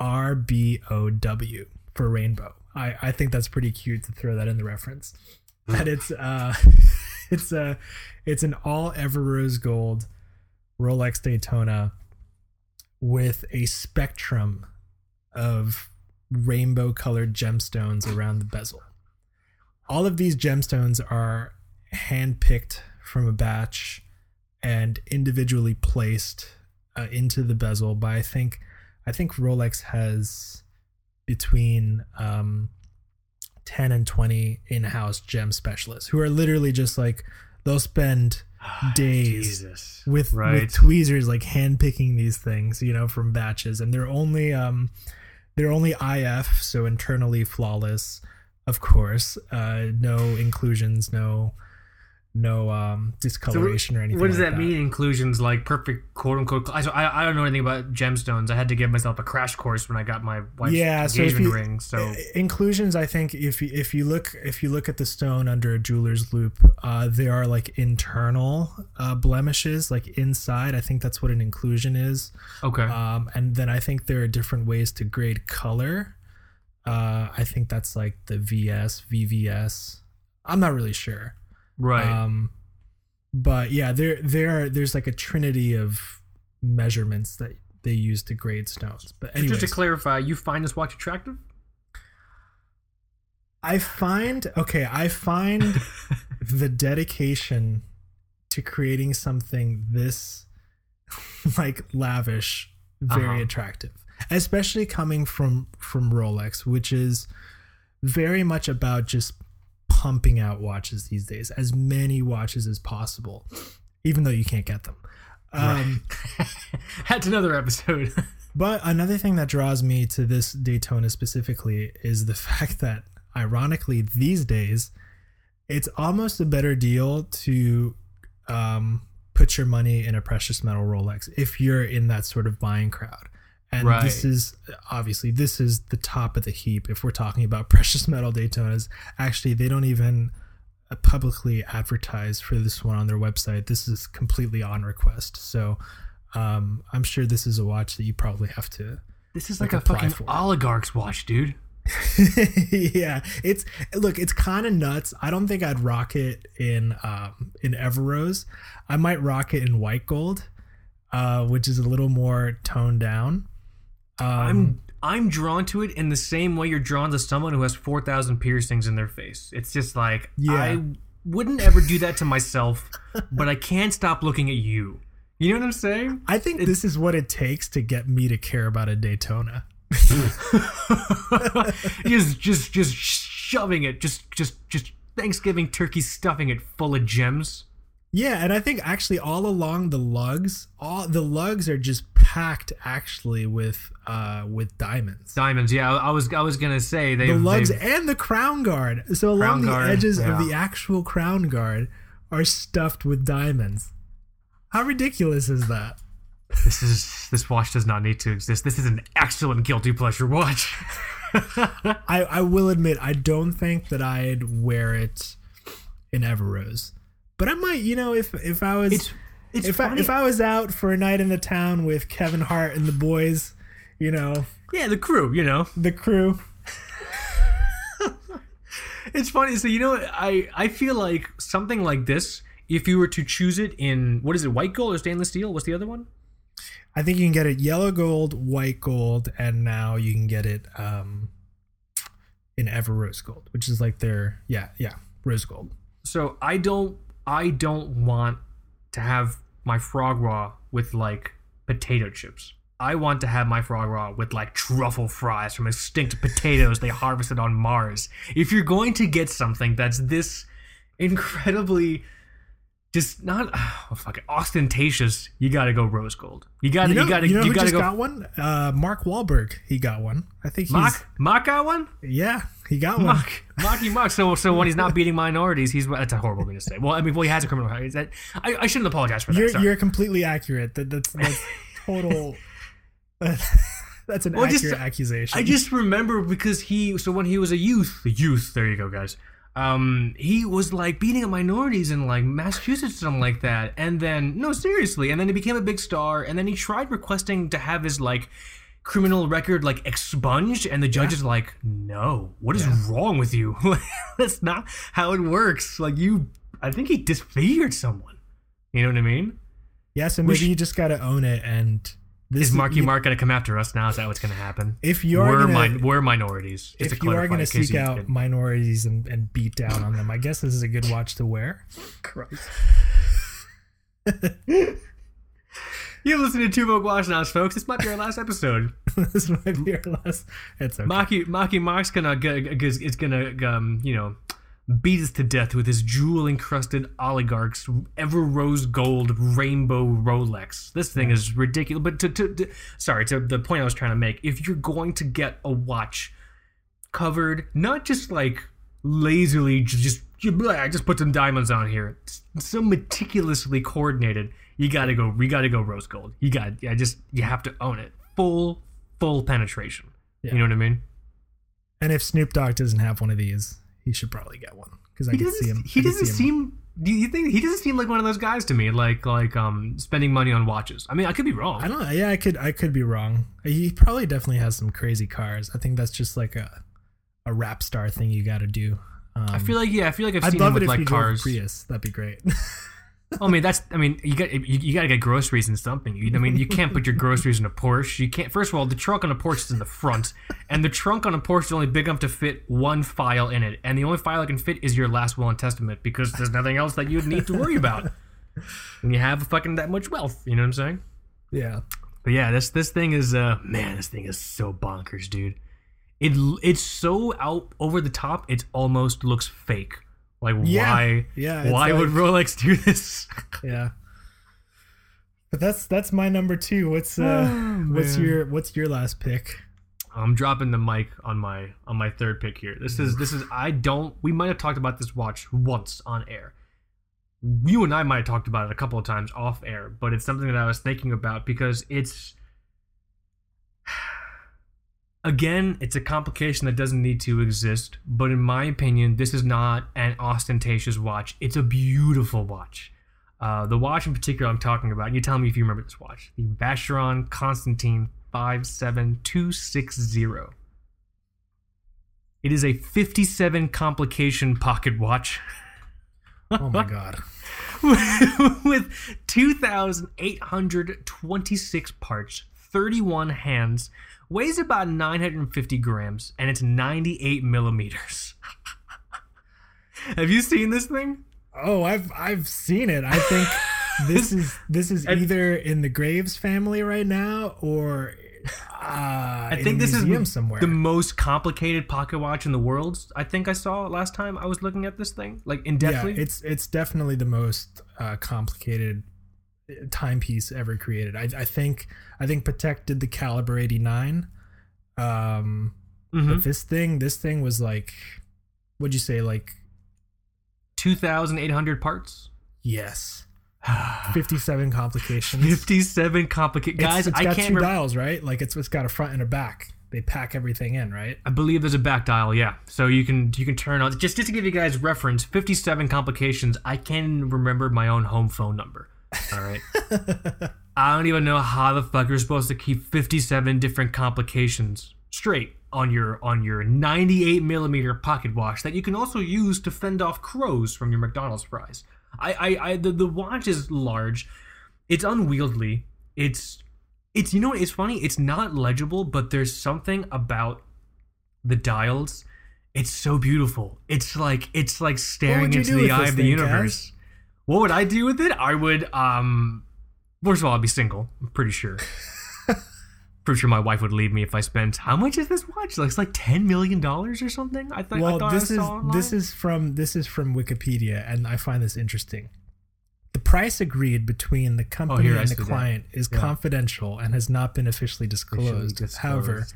Speaker 1: RBOW for rainbow. I, I think that's pretty cute to throw that in the reference. <laughs> And it's uh <laughs> it's a it's an all Everose gold Rolex Daytona with a spectrum of rainbow colored gemstones around the bezel. All of these gemstones are handpicked from a batch and individually placed uh, into the bezel. By I think I think Rolex has between um, 10 and 20 in-house gem specialists who are literally just like they'll spend <sighs> days with
Speaker 2: Right.
Speaker 1: with tweezers like handpicking these things you know from batches. And they're only um they're only if so internally flawless of course. Uh no inclusions no no um discoloration or anything
Speaker 2: What does
Speaker 1: like
Speaker 2: that, mean? Inclusions like perfect quote unquote. I, so I I don't know anything about gemstones. I had to give myself a crash course when I got my wife's
Speaker 1: Yeah, so if you-
Speaker 2: ring. So
Speaker 1: inclusions i think if you if you look if you look at the stone under a jeweler's loupe uh there are like internal uh blemishes like inside i think that's what an inclusion is
Speaker 2: okay,
Speaker 1: um, and then I think there are different ways to grade color. Uh, I think that's like the VS, VVS. I'm not really sure.
Speaker 2: Right.
Speaker 1: Um, but yeah, there there are, there's like a trinity of measurements that they use to grade stones. But
Speaker 2: So
Speaker 1: anyways,
Speaker 2: just to clarify, you find this watch attractive?
Speaker 1: I find okay, I find <laughs> the dedication to creating something this <laughs> like lavish very
Speaker 2: Uh-huh.
Speaker 1: attractive especially coming from from Rolex which is very much about just pumping out watches these days as many watches as possible even though you can't get them um, <laughs>
Speaker 2: That's another episode. <laughs>
Speaker 1: but another thing that draws me to this Daytona specifically is the <laughs> fact that, ironically, these days, it's almost a better deal to um, put your money in a precious metal Rolex if you're in that sort of buying crowd. And this is obviously this is the top of the heap if we're talking about <laughs> precious metal Daytonas. Actually, they don't even uh, publicly advertise for this one on their website. This is completely on request. So um, I'm sure this is a watch that you probably have to.
Speaker 2: This is
Speaker 1: Like
Speaker 2: like, a fucking
Speaker 1: for
Speaker 2: oligarch's watch, dude. <laughs>
Speaker 1: yeah, it's look, it's kind of nuts. I don't think I'd rock it in um, in Everose. I might rock it in white gold, uh, which is a little more toned down. Um,
Speaker 2: I'm I'm drawn to it in the same way you're drawn to someone who has four thousand piercings in their face. It's just like
Speaker 1: Yeah.
Speaker 2: I wouldn't ever do that to myself, <laughs> but I can't stop looking at you. You know what I'm saying?
Speaker 1: I think this is what it takes to get me to care about a Daytona. <laughs>
Speaker 2: just just just shoving it, just just just Thanksgiving turkey stuffing it full of gems.
Speaker 1: Yeah, and I think actually all along the lugs, all the lugs are just packed actually with uh with diamonds.
Speaker 2: Diamonds, yeah. I was I was gonna say they
Speaker 1: the lugs and the crown guard. So along
Speaker 2: Crown
Speaker 1: the edges
Speaker 2: yeah.
Speaker 1: of the actual crown guard are stuffed with diamonds. How ridiculous is that?
Speaker 2: This is this watch does not need to exist. This is an excellent guilty pleasure watch. <laughs>
Speaker 1: I, I will admit I don't think that I'd wear it in Everose. But I might, you know, if if I was
Speaker 2: It's It's
Speaker 1: if
Speaker 2: funny.
Speaker 1: I if I was out for a night in the town with Kevin Hart and the boys, you know,
Speaker 2: yeah, the crew, you know.
Speaker 1: the crew. <laughs>
Speaker 2: It's funny. So you know, I I feel like something like this. If you were to choose it in what is it, white gold or stainless steel? What's the other one?
Speaker 1: I think you can get it yellow gold, white gold, and now you can get it um in Everose gold, which is like their yeah, yeah, rose gold.
Speaker 2: So I don't I don't want to have my foie gras with like potato chips. I want to have my foie gras with like truffle fries from extinct potatoes they harvested on Mars. If you're going to get something that's this incredibly just not <sighs> oh, fuck it, ostentatious, you got to go rose gold. You got
Speaker 1: You know,
Speaker 2: you got to
Speaker 1: you know
Speaker 2: you got to
Speaker 1: just
Speaker 2: go
Speaker 1: got one? Uh, Mark Wahlberg. He got one. I think he's
Speaker 2: Mock Mock got one?
Speaker 1: yeah, he got one.
Speaker 2: Mock, Mocky Mock. So, so when he's not <laughs> beating minorities, he's that's a horrible thing to say. Well, I mean, well, he has a criminal. Is that I, I shouldn't apologize for that.
Speaker 1: You're
Speaker 2: sorry.
Speaker 1: you're completely accurate. That that's that's <laughs> total. <laughs> that's an
Speaker 2: Well, just-
Speaker 1: accurate accusation.
Speaker 2: I just remember because he. So when he was a youth, the youth. There you go, guys. Um, he was like beating up minorities in like Massachusetts, or something like that. And then no, seriously. And then he became a big star. And then he tried requesting to have his like criminal record like expunged and the judge is like no what is wrong with you? <laughs> That's not how it works. Like you i think he disfigured someone. You know what i mean?
Speaker 1: Yeah, so maybe
Speaker 2: should-
Speaker 1: you just got to own it. And this
Speaker 2: is marky mark gonna come after us now? Is that what's gonna happen?
Speaker 1: If you are
Speaker 2: we're,
Speaker 1: gonna,
Speaker 2: min- we're minorities. Just
Speaker 1: if
Speaker 2: to
Speaker 1: you are going to seek out
Speaker 2: didn't-
Speaker 1: minorities and, and beat down on them, I guess this is a good watch to wear. <laughs> <laughs>
Speaker 2: You're listening to Two Tuvo Guashnas, folks. This might be our last episode. <laughs>
Speaker 1: this might be our last. It's okay.
Speaker 2: Maki Maki Mark's gonna is gonna um, you know beat us to death with his jewel encrusted oligarchs Everose gold rainbow Rolex. This thing is ridiculous. But to, to, to sorry to the point I was trying to make, if you're going to get a watch covered, not just like lazily just I just put some diamonds on here, so meticulously coordinated. You gotta go. You gotta go rose gold. You got. Yeah, just you have to own it. Full full penetration.
Speaker 1: Yeah.
Speaker 2: You know what I mean?
Speaker 1: And if Snoop Dogg doesn't have one of these, he should probably get one because I
Speaker 2: He
Speaker 1: can see him.
Speaker 2: he doesn't
Speaker 1: see him.
Speaker 2: seem. Do you think he doesn't seem like one of those guys to me? Like like um spending money on watches. I mean, I could be wrong.
Speaker 1: I don't know. Yeah, I could. I could be wrong. He probably definitely has some crazy cars. I think that's just like a a rap star thing you got to do. Um,
Speaker 2: I feel like yeah. I feel like I've
Speaker 1: I'd
Speaker 2: seen him
Speaker 1: love
Speaker 2: with
Speaker 1: it if
Speaker 2: like cars.
Speaker 1: Prius. That'd be great. <laughs>
Speaker 2: I mean, that's. I mean, you got you, you got to get groceries and something. You, I mean, you can't put your groceries in a Porsche. You can't. First of all, the trunk on a Porsche is in the front, and the trunk on a Porsche is only big enough to fit one file in it, and the only file it can fit is your last will and testament because there's nothing else that you'd need to worry about when you have fucking that much wealth. You know what I'm saying?
Speaker 1: yeah.
Speaker 2: But yeah, this this thing is uh man, this thing is so bonkers, dude. It it's so out over the top. It almost looks fake. Like
Speaker 1: Yeah.
Speaker 2: why?
Speaker 1: Yeah,
Speaker 2: Why would Rolex do this? <laughs>
Speaker 1: Yeah. But that's that's my number two. What's uh
Speaker 2: Oh,
Speaker 1: what's your what's your last pick?
Speaker 2: I'm dropping the mic on my on my third pick here. This is this is I don't. We might have talked about this watch once on air. You and I might have talked about it a couple of times off air, but it's something that I was thinking about because it's again, it's a complication that doesn't need to exist. But in my opinion, this is not an ostentatious watch. It's a beautiful watch. Uh, the watch in particular I'm talking about, you tell me if you remember this watch. The Vacheron Constantine 57260. It is a 57 complication pocket watch <laughs>
Speaker 1: Oh my god. <laughs>
Speaker 2: with 2,826 parts, 31 hands, weighs about 950 grams, and it's 98 millimeters. <laughs> Have you seen this thing?
Speaker 1: Oh, I've I've seen it. I think <laughs> this is this is either in the Graves family right now or uh,
Speaker 2: I think this is
Speaker 1: somewhere.
Speaker 2: the most complicated pocket watch in the world. I think I saw last time I was looking at this thing, like in
Speaker 1: yeah,
Speaker 2: depthly.
Speaker 1: it's it's definitely the most uh, complicated timepiece ever created. I, I think I think Patek did the Caliber 89. Um,
Speaker 2: Mhm.
Speaker 1: but this thing this thing was like, what'd you say? Like
Speaker 2: 2,800 parts.
Speaker 1: yes, <sighs> 57 complications.
Speaker 2: 57 complicated
Speaker 1: It's-
Speaker 2: guys.
Speaker 1: it's
Speaker 2: I
Speaker 1: got
Speaker 2: can't
Speaker 1: two
Speaker 2: remember.
Speaker 1: dials, right? Like it's it's got a front and a back. They pack everything in, right?
Speaker 2: I believe there's a back dial, yeah. So you can you can turn on just just to give you guys reference, 57 complications. I can remember my own home phone number. All right. I don't even know how the fuck you're supposed to keep 57 different complications straight on your on your 98 millimeter pocket watch that you can also use to fend off crows from your McDonald's fries. I, I, I the, the watch is large. It's unwieldy. It's it's you know what it's funny. It's not legible, but there's something about the dials. It's so beautiful. It's like it's like staring into the eye of the universe. What would I do with it? I would um first of all I'd be single, I'm pretty sure. <laughs> pretty sure my wife would leave me if I spent how much is this watch? Like it's like ten million dollars or something? I, th- I
Speaker 1: well,
Speaker 2: thought
Speaker 1: this
Speaker 2: I
Speaker 1: is this is from this is from Wikipedia, and I find this interesting. The price agreed between the company
Speaker 2: Oh,
Speaker 1: and the client is
Speaker 2: Yeah.
Speaker 1: confidential and has not been officially disclosed. However,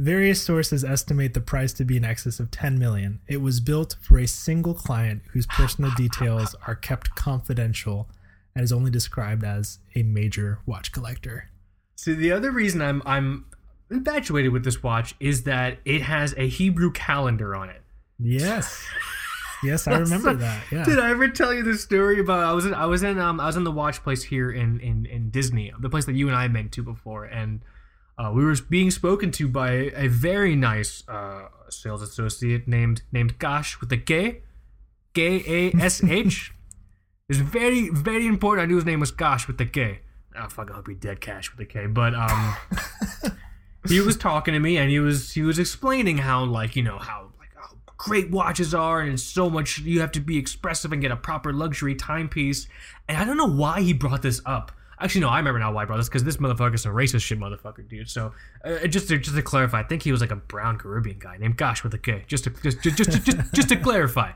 Speaker 1: various sources estimate the price to be in excess of 10 million. It was built for a single client whose personal details are kept confidential and is only described as a major watch collector.
Speaker 2: So the other reason I'm I'm infatuated with this watch is that it has a Hebrew calendar on it.
Speaker 1: Yes. <laughs> Yes, I remember that. Yeah.
Speaker 2: Did I ever tell you the story about I was in I was in um I was in the watch place here in in in Disney, the place that you and I have been to before, and uh, we were being spoken to by a very nice uh, sales associate named named Gash with a K, K A S H. <laughs> It's very very important. I knew his name was Gash with the K. Oh fuck! I hope he dead Cash with a K. But um, <laughs> he was talking to me and he was he was explaining how like you know how like how great watches are and so much you have to be expressive and get a proper luxury timepiece and i don't know why he brought this up actually no i remember now why i brought this because this motherfucker's some racist shit motherfucker dude so uh, just to just to clarify i think he was like a brown caribbean guy named gosh with a k just to just just just, just, just to clarify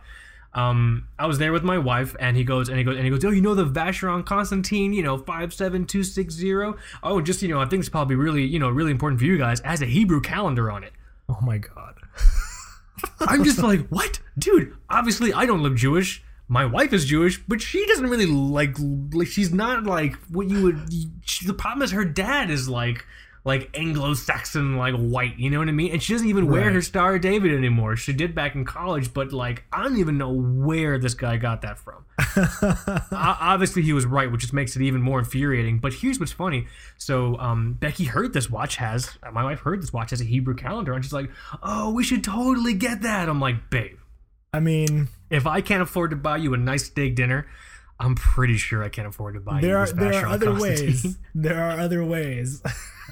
Speaker 2: um, I was there with my wife, and he goes, and he goes, and he goes, oh, you know the Vacheron Constantine, you know, five seven two six zero. Oh, just you know, I think it's probably really, you know, really important for you guys. It has a Hebrew calendar on it.
Speaker 1: Oh my god. <laughs>
Speaker 2: I'm just like, what, dude? Obviously, I don't look Jewish. My wife is Jewish, but she doesn't really like. Like, she's not like what you would. She, the problem is her dad is like, like Anglo-Saxon, like white. You know what I mean? And she doesn't even wear
Speaker 1: Right.
Speaker 2: her Star of David anymore. She did back in college, but like, I don't even know where this guy got that from. <laughs> Obviously he was right, which just makes it even more infuriating. But here's what's funny. So um, Becky heard this watch has my wife heard this watch has a Hebrew calendar, and she's like, "Oh, we should totally get that." I'm like, "Babe,
Speaker 1: I mean,
Speaker 2: if I can't afford to buy you a nice steak dinner, I'm pretty sure I can't afford to buy you
Speaker 1: there are
Speaker 2: this
Speaker 1: there are other ways. <laughs> There are other ways.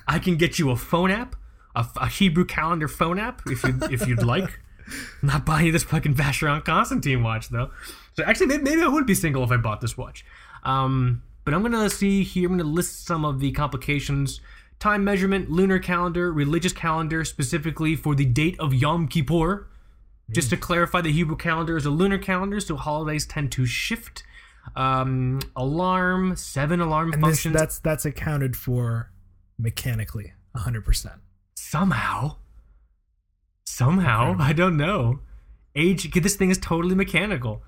Speaker 2: I can get you a phone app, a, a Hebrew calendar phone app, if you if you'd like. I'm <laughs> not buying you this fucking Vacheron Constantine watch though. So actually, maybe, maybe I would be single if I bought this watch. Um, but I'm gonna see here. I'm gonna list some of the complications: time measurement, lunar calendar, religious calendar, specifically for the date of Yom Kippur. Just to clarify, the Hebrew calendar is a lunar calendar, so holidays tend to shift. Um, alarm, seven alarm
Speaker 1: And this,
Speaker 2: functions.
Speaker 1: that's that's accounted for mechanically, 100%.
Speaker 2: somehow somehow i don't know age this thing is totally mechanical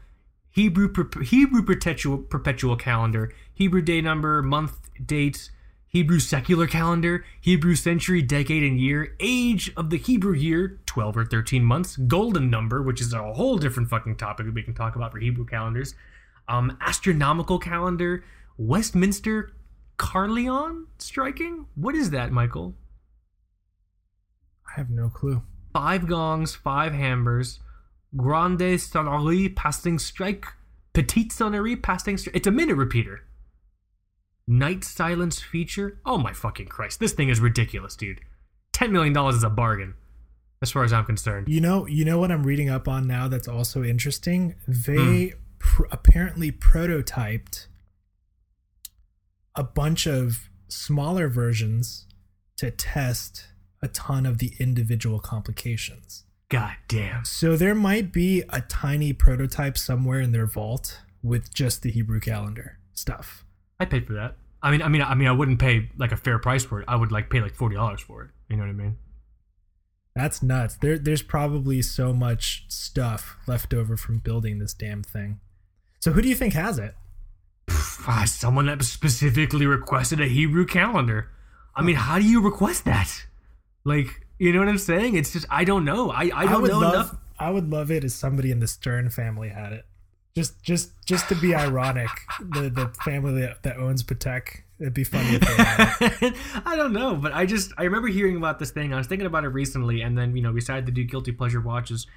Speaker 2: hebrew per- hebrew perpetual perpetual calendar hebrew day number month date hebrew secular calendar hebrew century decade and year age of the hebrew year 12 or 13 months golden number which is a whole different fucking topic that we can talk about for hebrew calendars um astronomical calendar westminster carillon striking what is that michael
Speaker 1: I have no clue.
Speaker 2: five gongs, five hammers, grande sonnerie passing strike, petite sonnerie passing strike. It's a minute repeater. Night silence feature. Oh my fucking Christ! This thing is ridiculous, dude. Ten million dollars is a bargain, as far as I'm concerned.
Speaker 1: You know, you know what I'm reading up on now that's also interesting? They
Speaker 2: Hmm.
Speaker 1: pr- apparently prototyped a bunch of smaller versions to test a ton of the individual complications.
Speaker 2: God damn.
Speaker 1: So there might be a tiny prototype somewhere in their vault with just the Hebrew calendar stuff.
Speaker 2: I paid for that. I mean, I mean, I mean, I wouldn't pay like a fair price for it. I would like pay like forty dollars for it. You know what I mean?
Speaker 1: That's nuts. There, there's probably so much stuff left over from building this damn thing. So who do you think has it?
Speaker 2: Ah, someone that specifically requested a Hebrew calendar. I mean, how do you request that? Like, you know what I'm saying? It's just I don't know. I I don't
Speaker 1: would
Speaker 2: know
Speaker 1: love,
Speaker 2: enough.
Speaker 1: I would love it if somebody in the Stern family had it. Just just just to be ironic, the the family that, that owns Patek. It'd be funny. <laughs>
Speaker 2: I don't know, but I just I remember hearing about this thing. I was thinking about it recently, and then you know we decided to do guilty pleasure watches.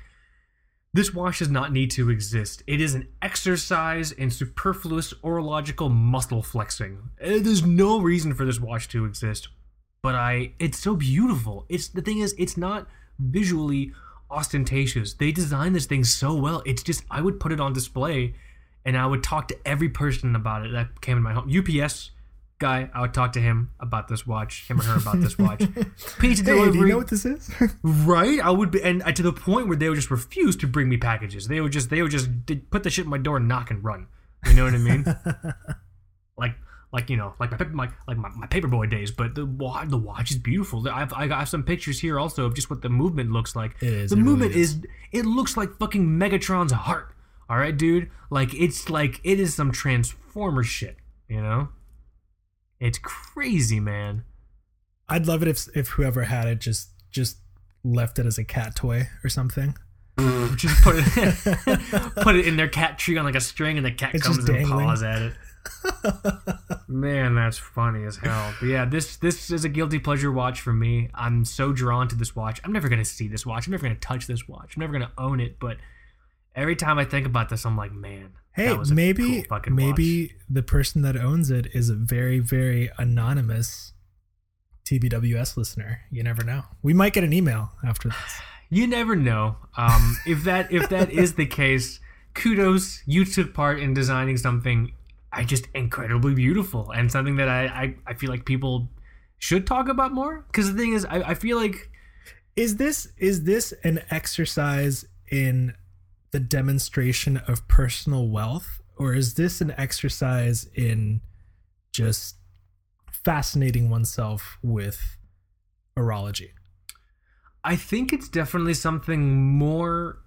Speaker 2: This watch does not need to exist. It is an exercise in superfluous orological muscle flexing. Uh, There's no reason for this watch to exist, but I it's so beautiful. It's the thing is it's not visually ostentatious. They designed this thing so well. It's just I would put it on display and I would talk to every person about it that came in my home. UPS guy, I would talk to him about this watch, him or her about this watch. <laughs> Pizza
Speaker 1: Hey,
Speaker 2: delivery,
Speaker 1: do you know what this is? <laughs>
Speaker 2: right? I would be, and to the point where they would just refuse to bring me packages. They would just, they would just put the shit in my door and knock and run. You know what I mean? <laughs> like, like you know, like my, my like my, my paperboy days. But the watch, the watch is beautiful. I've, I have some pictures here also of just what the movement looks like.
Speaker 1: It is,
Speaker 2: The
Speaker 1: it really
Speaker 2: movement
Speaker 1: is.
Speaker 2: is. It looks like fucking Megatron's heart. All right, dude. Like it's like it is some Transformer shit. You know? It's crazy, man.
Speaker 1: I'd love it if if whoever had it just just left it as a cat toy or something.
Speaker 2: just put it <laughs> put it in their cat tree on like a string and the cat
Speaker 1: It's
Speaker 2: comes and
Speaker 1: dangling.
Speaker 2: paws at it man that's funny as hell. But yeah this this is a guilty pleasure watch for me. I'm so drawn to this watch. I'm never gonna see this watch. I'm never gonna touch this watch. I'm never gonna own it. But every time i think about this i'm like man
Speaker 1: Hey,
Speaker 2: that was a
Speaker 1: maybe
Speaker 2: cool
Speaker 1: maybe the person that owns it is a very very anonymous TBWS listener. You never know. We might get an email after this. <sighs>
Speaker 2: you never know. Um, if that if that is the case kudos. You took part in designing something i just incredibly beautiful and something that i i, I feel like people should talk about more because the thing is I, I feel like
Speaker 1: Is this is this an exercise in the demonstration of personal wealth or is this an exercise in just fascinating oneself with orology?
Speaker 2: i think it's definitely something more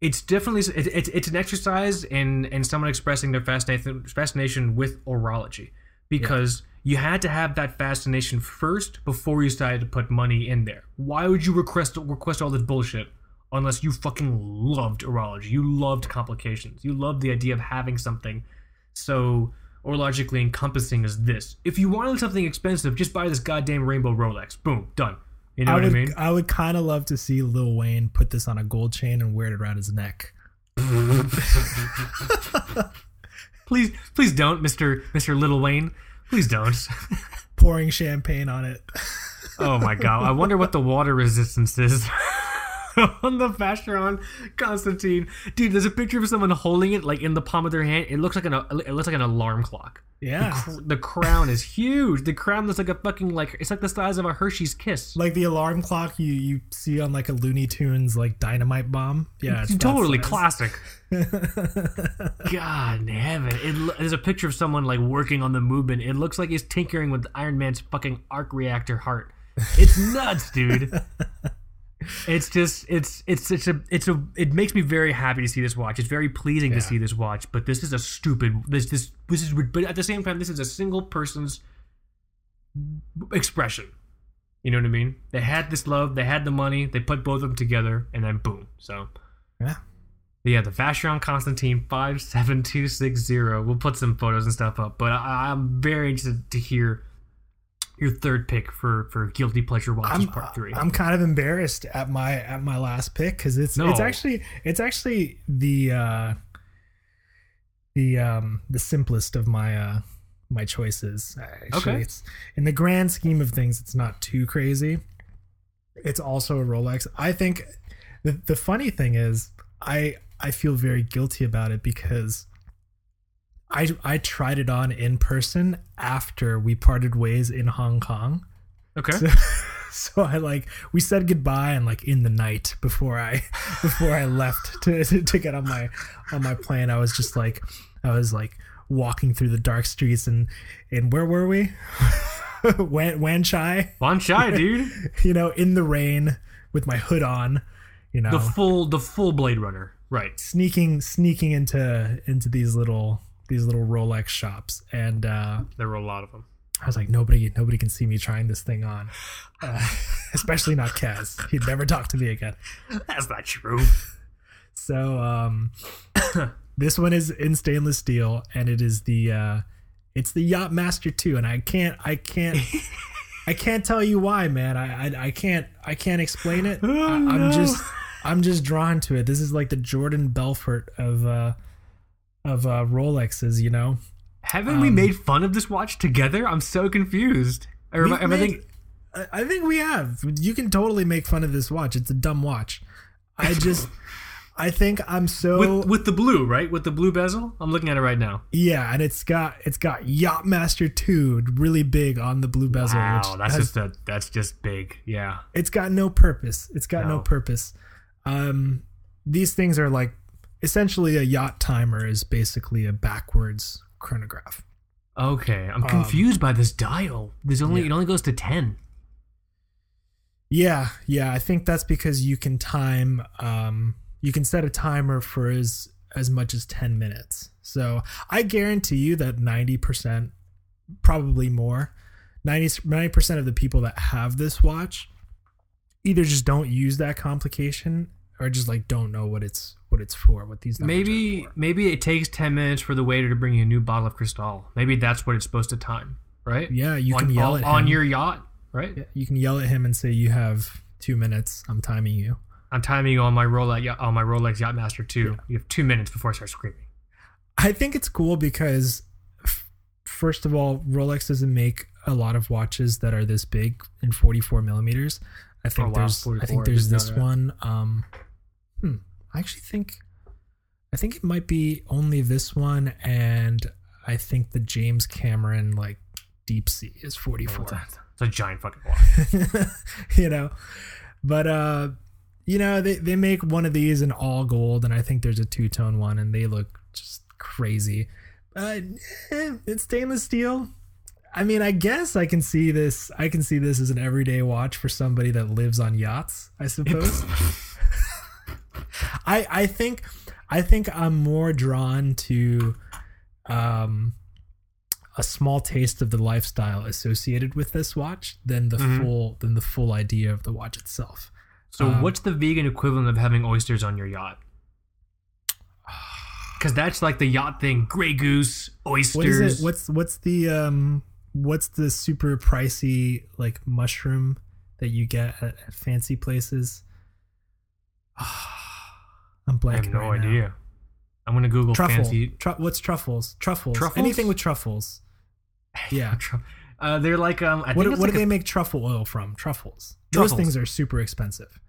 Speaker 2: it's definitely it, it's it's an exercise in in someone expressing their fascination fascination with orology because you had to have that fascination first before you decided to put money in there. Why would you request request all this bullshit unless you fucking loved orology? You loved complications. You loved the idea of having something so orologically encompassing as this. If you wanted something expensive, just buy this goddamn rainbow Rolex. Boom, done. You know
Speaker 1: I
Speaker 2: what
Speaker 1: would
Speaker 2: I mean?
Speaker 1: I would kind of love to see Lil Wayne put this on a gold chain and wear it around his neck. <laughs>
Speaker 2: please, please don't, Mister Mister Little Wayne. Please don't. <laughs>
Speaker 1: Pouring champagne on it.
Speaker 2: Oh my god! I wonder what the water resistance is <laughs> <laughs> on the Vacheron Constantine. Dude, there's a picture of someone holding it like in the palm of their hand. It looks like an it looks like an alarm clock.
Speaker 1: Yeah.
Speaker 2: Cr- The crown is huge. The crown looks like a fucking like it's like the size of a Hershey's Kiss.
Speaker 1: Like the alarm clock you you see on like a Looney Tunes like dynamite bomb. Yeah, it's
Speaker 2: totally classic. <laughs> God in heaven! It, there's a picture of someone like working on the movement. It looks like he's tinkering with Iron Man's fucking arc reactor heart. It's nuts, dude. <laughs> It's just it's it's it's a it's a it makes me very happy to see this watch. It's very pleasing to see this watch, but this is a stupid this this this is but at the same time this is a single person's expression. You know what I mean? They had this love, they had the money, they put both of them together, and then boom. So
Speaker 1: Yeah.
Speaker 2: yeah, the Vacheron Constantine five seven two six zero. We'll put some photos and stuff up, but I, I'm very interested to hear your third pick for for guilty pleasure watches
Speaker 1: I'm,
Speaker 2: part three.
Speaker 1: I'm kind of embarrassed at my at my last pick because it's
Speaker 2: No.
Speaker 1: it's actually it's actually the uh the um the simplest of my uh my choices actually
Speaker 2: Okay.
Speaker 1: it's in the grand scheme of things it's not too crazy it's also a rolex i think the, the funny thing is i i feel very guilty about it because i i tried it on in person after we parted ways in hong kong
Speaker 2: okay.
Speaker 1: so, <laughs> so I like we said goodbye and like in the night before I <laughs> before I left <laughs> to, to, get on my on my plane I was just like I was like walking through the dark streets and and where were we Wan Wan Chai
Speaker 2: Bon Chai, dude.
Speaker 1: you know in the rain with my hood on you know
Speaker 2: The full the full Blade Runner. Right.
Speaker 1: sneaking sneaking into into these little these little Rolex shops and uh
Speaker 2: There were a lot of them.
Speaker 1: I was like, nobody, nobody can see me trying this thing on, uh, <laughs> especially not Kaz. He'd never talk to me again.
Speaker 2: That's not true.
Speaker 1: So, um, <coughs> This one is in stainless steel, and it is the uh, it's the Yacht Master 2, and I can't I can't I can't tell you why, man. I I, I can't I can't explain it.
Speaker 2: Oh,
Speaker 1: I, I'm
Speaker 2: no.
Speaker 1: just I'm just drawn to it. This is like the Jordan Belfort of uh of uh Rolexes, you know.
Speaker 2: Haven't we
Speaker 1: Um,
Speaker 2: made fun of this watch together? I'm so confused. Or am I, I think,
Speaker 1: I- think we have. You can totally make fun of this watch. It's a dumb watch. I just <laughs> I think I'm so
Speaker 2: with with the blue, right? With the blue bezel? I'm looking at it right now.
Speaker 1: Yeah, and it's got it's got Yachtmaster 2 really big on the blue bezel.
Speaker 2: Wow,
Speaker 1: which
Speaker 2: that's
Speaker 1: has-
Speaker 2: just a that's just big. Yeah.
Speaker 1: it's got no purpose. It's got no,
Speaker 2: No.
Speaker 1: purpose. Um these things are like essentially a yacht timer is basically a backwards chronograph.
Speaker 2: Okay, I'm confused by this dial. There's only
Speaker 1: Um, yeah.
Speaker 2: it only goes to ten.
Speaker 1: Yeah, yeah, I think that's because you can time um you can set a timer for as as much as 10 minutes. So, I guarantee you that 90% probably more 90 percent of the people that have this watch either just don't use that complication or just like don't know what it's what it's for, what these numbers are
Speaker 2: Maybe maybe it takes ten minutes for the waiter to bring you a new bottle of Cristal. Maybe that's what it's supposed to time, right?
Speaker 1: Yeah, you
Speaker 2: on,
Speaker 1: can yell
Speaker 2: on,
Speaker 1: at
Speaker 2: on your yacht, right?
Speaker 1: Yeah, you can yell at him and say you have 2 minutes. I'm timing you.
Speaker 2: I'm timing you on my Rolex on my Rolex Yachtmaster 2. You have two minutes before I start screaming.
Speaker 1: I think it's cool because, first of all, Rolex doesn't make a lot of watches that are this big in 44 millimeters. I think
Speaker 2: Oh, wow,
Speaker 1: there's, I think there's this one. Um, hmm, I actually think, I think it might be only this one, and I think the James Cameron like Deep Sea is 44.
Speaker 2: It's a, it's a giant fucking watch. <laughs>
Speaker 1: you know, but uh, you know they they make one of these in all gold, and I think there's a two tone one, and they look just crazy. Uh, eh, it's stainless steel. I mean, I guess I can see this. I can see this as an everyday watch for somebody that lives on yachts. I suppose. <laughs> I I think I think I'm more drawn to um a small taste of the lifestyle associated with this watch than the
Speaker 2: Mhm.
Speaker 1: full than the full idea of the watch itself.
Speaker 2: So
Speaker 1: Um,
Speaker 2: what's the vegan equivalent of having oysters on your yacht? <sighs> Because that's like the yacht thing: Grey Goose, oysters.
Speaker 1: What is it? What's what's the um what's the super pricey like mushroom that you get at, at fancy places? <sighs> <sighs> I'm blanking.
Speaker 2: I have no
Speaker 1: right now.
Speaker 2: idea. I'm gonna Google
Speaker 1: Truffle.
Speaker 2: fancy.
Speaker 1: Tru- what's truffles? Truffles.
Speaker 2: Truffles?
Speaker 1: Anything with truffles. <laughs> Yeah.
Speaker 2: Uh, they're like um. I
Speaker 1: What, what
Speaker 2: like
Speaker 1: do
Speaker 2: a-
Speaker 1: they make truffle oil from? Truffles. Those things are super expensive.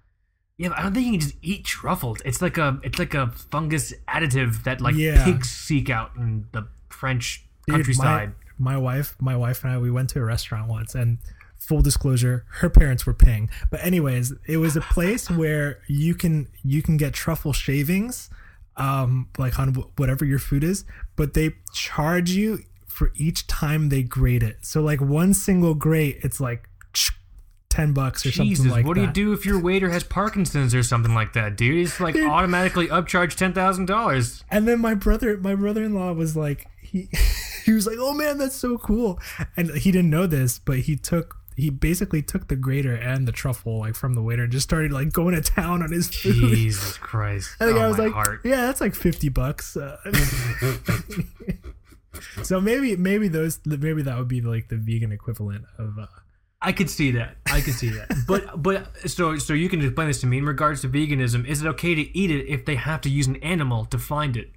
Speaker 2: Yeah, but I don't think you can just eat truffles. It's like a it's like a fungus additive that like
Speaker 1: Yeah.
Speaker 2: pigs seek out in the French
Speaker 1: Dude,
Speaker 2: countryside.
Speaker 1: My, my wife, my wife and I, we went to a restaurant once, and full disclosure, her parents were paying. But anyways, it was a place where you can you can get truffle shavings, um, like on wh- whatever your food is, but they charge you for each time they grate it. So like one single grate, it's like ten bucks or
Speaker 2: Jesus,
Speaker 1: something like
Speaker 2: what do you
Speaker 1: that.
Speaker 2: do if your waiter has Parkinson's or something like that, dude? He's like <laughs> automatically thousand dollars.
Speaker 1: And then my brother, my brother-in-law was like, he <laughs> he was like, "Oh man, that's so cool!" And he didn't know this, but he took he basically took the grater and the truffle like from the waiter and just started like going to town on his food.
Speaker 2: Jesus <laughs> Christ!
Speaker 1: And the
Speaker 2: oh,
Speaker 1: guy was like,
Speaker 2: heart.
Speaker 1: "Yeah, that's like fifty bucks." Uh, <laughs> so maybe maybe those maybe that would be like the vegan equivalent of. Uh,
Speaker 2: I could see that. I could see that. But <laughs> but so so you can explain this to me in regards to veganism. Is it okay to eat it if they have to use an animal to find it?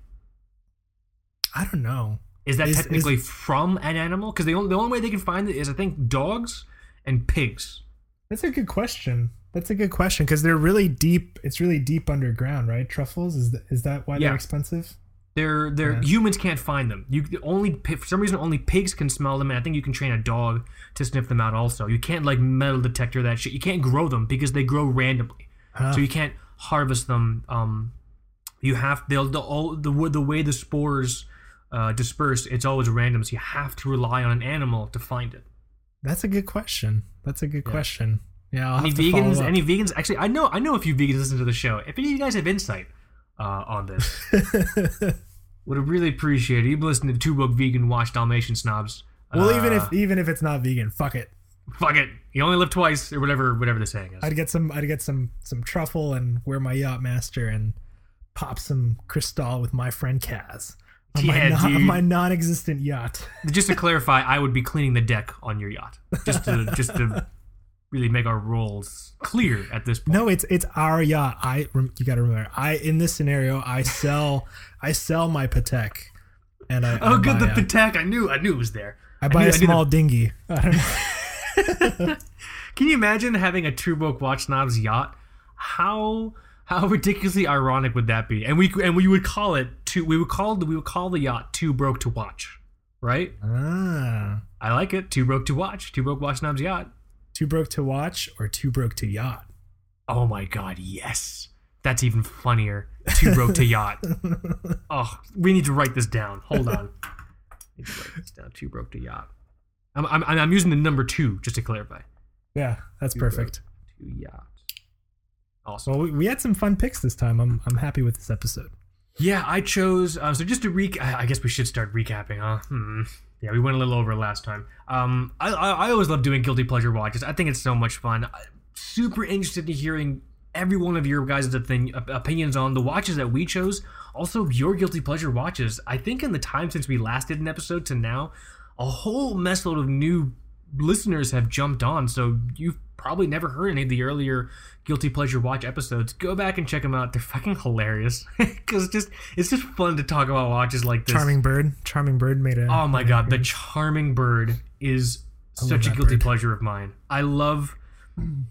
Speaker 1: I don't know.
Speaker 2: Is that
Speaker 1: Is-
Speaker 2: technically from an animal? Because the only the only way they can find it is I think dogs and pigs.
Speaker 1: That's a good question. That's a good question because they're really deep. It's really deep underground, right? Truffles is th- is that why
Speaker 2: Yeah.
Speaker 1: they're expensive?
Speaker 2: They're they're
Speaker 1: Yeah.
Speaker 2: humans can't find them. You only for some reason only pigs can smell them, and I think you can train a dog to sniff them out. Also, you can't like metal detector that shit. You can't grow them because they grow randomly,
Speaker 1: Huh.
Speaker 2: so you can't harvest them. Um, you have they'll the all the the way the spores uh, disperse. It's always random, so you have to rely on an animal to find it.
Speaker 1: That's a good question. That's a good
Speaker 2: Yeah.
Speaker 1: question. Yeah, I'll
Speaker 2: Any
Speaker 1: have to
Speaker 2: vegans? Any vegans? Actually, I know I know a few vegans listen to the show. If any of you guys have insight uh, on this, <laughs> would have really appreciate it. You've listening to Two Book Vegan Watch Dalmatian Snobs.
Speaker 1: well,
Speaker 2: Uh,
Speaker 1: even if even if it's not vegan, fuck it.
Speaker 2: fuck it, you only live twice, or whatever, whatever the saying is.
Speaker 1: I'd get some. I'd get some some truffle and wear my yacht master and pop some Cristal with my friend Kaz on,
Speaker 2: Yeah,
Speaker 1: my, non, my non-existent yacht. <laughs>
Speaker 2: Just to clarify, I would be cleaning the deck on your yacht, just to <laughs> just to really make our roles clear at this point.
Speaker 1: No, it's it's our yacht. I rem- you got to remember. I in this scenario, I <laughs> sell I sell my Patek, and I
Speaker 2: Oh,
Speaker 1: I
Speaker 2: good, the
Speaker 1: a-
Speaker 2: Patek. I knew, I knew it was there.
Speaker 1: I buy
Speaker 2: knew-
Speaker 1: a
Speaker 2: knew the-
Speaker 1: small dinghy. I don't know.
Speaker 2: Can you imagine having a Two Broke Watch Snobs yacht? How how ridiculously ironic would that be? And we and we would call it two. We would call the we would call the yacht Too Broke to Watch, right?
Speaker 1: Ah,
Speaker 2: I like it. Too Broke to Watch. Too Broke Watch Snobs yacht.
Speaker 1: too broke to watch or too broke to yacht.
Speaker 2: Oh my god, yes. That's even funnier. Too broke to yacht. <laughs> Oh, we need to write this down. Hold on. <laughs> need to write this down. Too broke to yacht. I'm, I'm, I'm using the number two just to clarify.
Speaker 1: Yeah, that's
Speaker 2: Too
Speaker 1: perfect.
Speaker 2: To yacht. Awesome.
Speaker 1: Well, we, we had some fun picks this time. I'm I'm happy with this episode.
Speaker 2: Yeah, I chose. Uh, so just to recap, I guess we should start recapping, huh? Hmm. Yeah, we went a little over last time. Um, I, I I always love doing guilty pleasure watches. I think it's so much fun. I'm super interested in hearing every one of your guys' thing, op- opinions on the watches that we chose. Also, your guilty pleasure watches. I think in the time since we last did an episode to now, a whole messload of new listeners have jumped on. So you've probably never heard any of the earlier guilty pleasure watch episodes. Go back and check them out. They're fucking hilarious <laughs> because just it's just fun to talk about watches like this.
Speaker 1: Charming bird, charming bird made a.
Speaker 2: Oh my god, the charming bird is such a guilty
Speaker 1: bird.
Speaker 2: pleasure of mine. I love,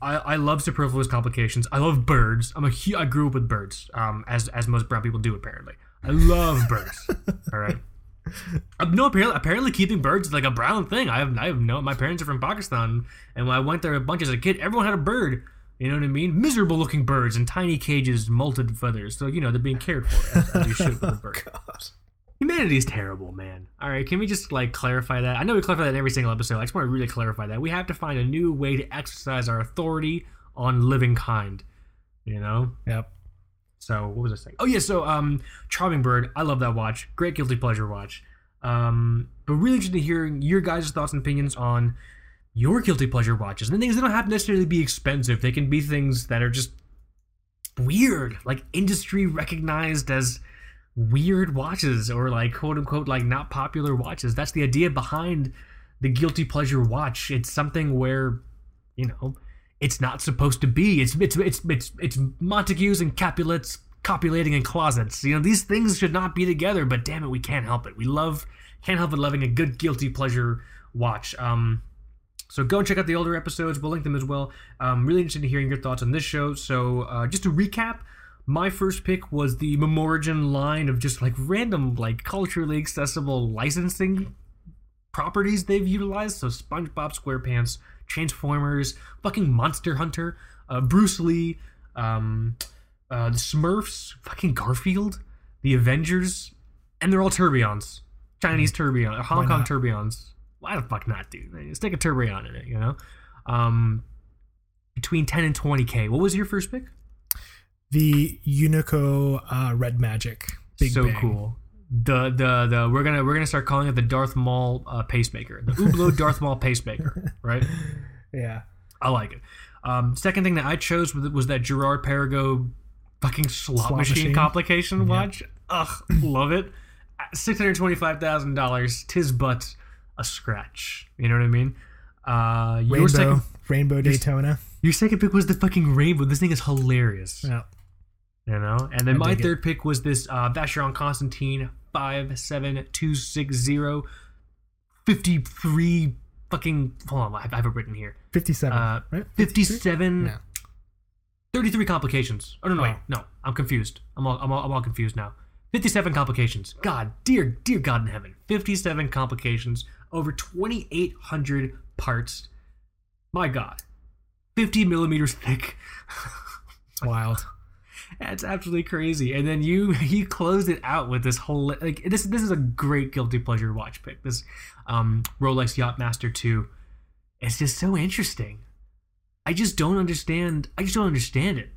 Speaker 2: I, I love superfluous complications. I love birds. I'm a hu- I grew up with birds, um, as as most brown people do apparently. I love birds. <laughs> All right. Uh, <laughs> no, apparently, apparently keeping birds is like a brown thing. I have, I have no. My parents are from Pakistan, and when I went there a bunch as a kid, everyone had a bird. You know what I mean? Miserable looking birds in tiny cages, molted feathers. So you know they're being cared for as, as you should with a <laughs> bird. Humanity is terrible, man. All right, can we just like clarify that? I know we clarify that in every single episode. I just want to really clarify that. We have to find a new way to exercise our authority on living kind. You know?
Speaker 1: Yep.
Speaker 2: So what was I saying? Oh yeah, so um Charming Bird, I love that watch. Great guilty pleasure watch. Um but really interested in hearing your guys' thoughts and opinions on your guilty pleasure watches. And things that don't have to necessarily be expensive. They can be things that are just weird, like industry recognized as weird watches or like quote unquote like not popular watches. That's the idea behind the guilty pleasure watch. It's something where, you know, it's not supposed to be. It's it's it's it's it's Montagues and Capulets copulating in closets. You know, these things should not be together, but damn it, we can't help it. We love can't help but loving a good guilty pleasure watch. Um so go and check out the older episodes. We'll link them as well. Um, really interested in hearing your thoughts on this show. So uh, just to recap, my first pick was the Memorigin line of just like random, like culturally accessible licensing properties they've utilized. So SpongeBob SquarePants, Transformers, fucking Monster Hunter, uh, Bruce Lee, um, uh, the Smurfs, fucking Garfield, the Avengers, and they're all tourbillons. Chinese tourbillon, or Hong Kong
Speaker 1: not?
Speaker 2: tourbillons. Why the fuck not, dude? Stick a tourbillon in it, you know? Um, between 10 and 20k. What was your first pick?
Speaker 1: The Unico uh, Red Magic. Big
Speaker 2: so
Speaker 1: Bang.
Speaker 2: cool. The the the we're gonna we're gonna start calling it the Darth Maul uh, pacemaker, the <laughs> Hublot Darth Maul pacemaker, right?
Speaker 1: Yeah.
Speaker 2: I like it. Um, second thing that I chose was, was that Girard-Perregaux fucking slot,
Speaker 1: Slot
Speaker 2: machine,
Speaker 1: machine.
Speaker 2: complication watch. Ugh, love it. Six hundred twenty-five thousand dollars. Tis but a scratch. You know what I mean? Uh, your
Speaker 1: Rainbow.
Speaker 2: second
Speaker 1: Rainbow Daytona.
Speaker 2: your second pick was the fucking rainbow. This thing is hilarious.
Speaker 1: Yeah.
Speaker 2: You know? And then
Speaker 1: I
Speaker 2: my
Speaker 1: dig it.
Speaker 2: third pick was this uh Vacheron Constantine 57260 53 fucking hold on, I have it written here.
Speaker 1: 57.
Speaker 2: Uh
Speaker 1: right?
Speaker 2: 57
Speaker 1: Yeah.
Speaker 2: 33 complications. Oh no, no, wait. No, I'm confused. I'm all, I'm all, I'm all confused now. 57 complications. God, dear, dear God in heaven. 57 complications. Over 2,800 parts. My God. 50 millimeters thick.
Speaker 1: It's <laughs> wild.
Speaker 2: That's absolutely crazy. And then you <laughs> you closed it out with this whole like this this is a great guilty pleasure watch pick. This um Rolex Yachtmaster 2. It's just so interesting. I just don't understand. I just don't understand it.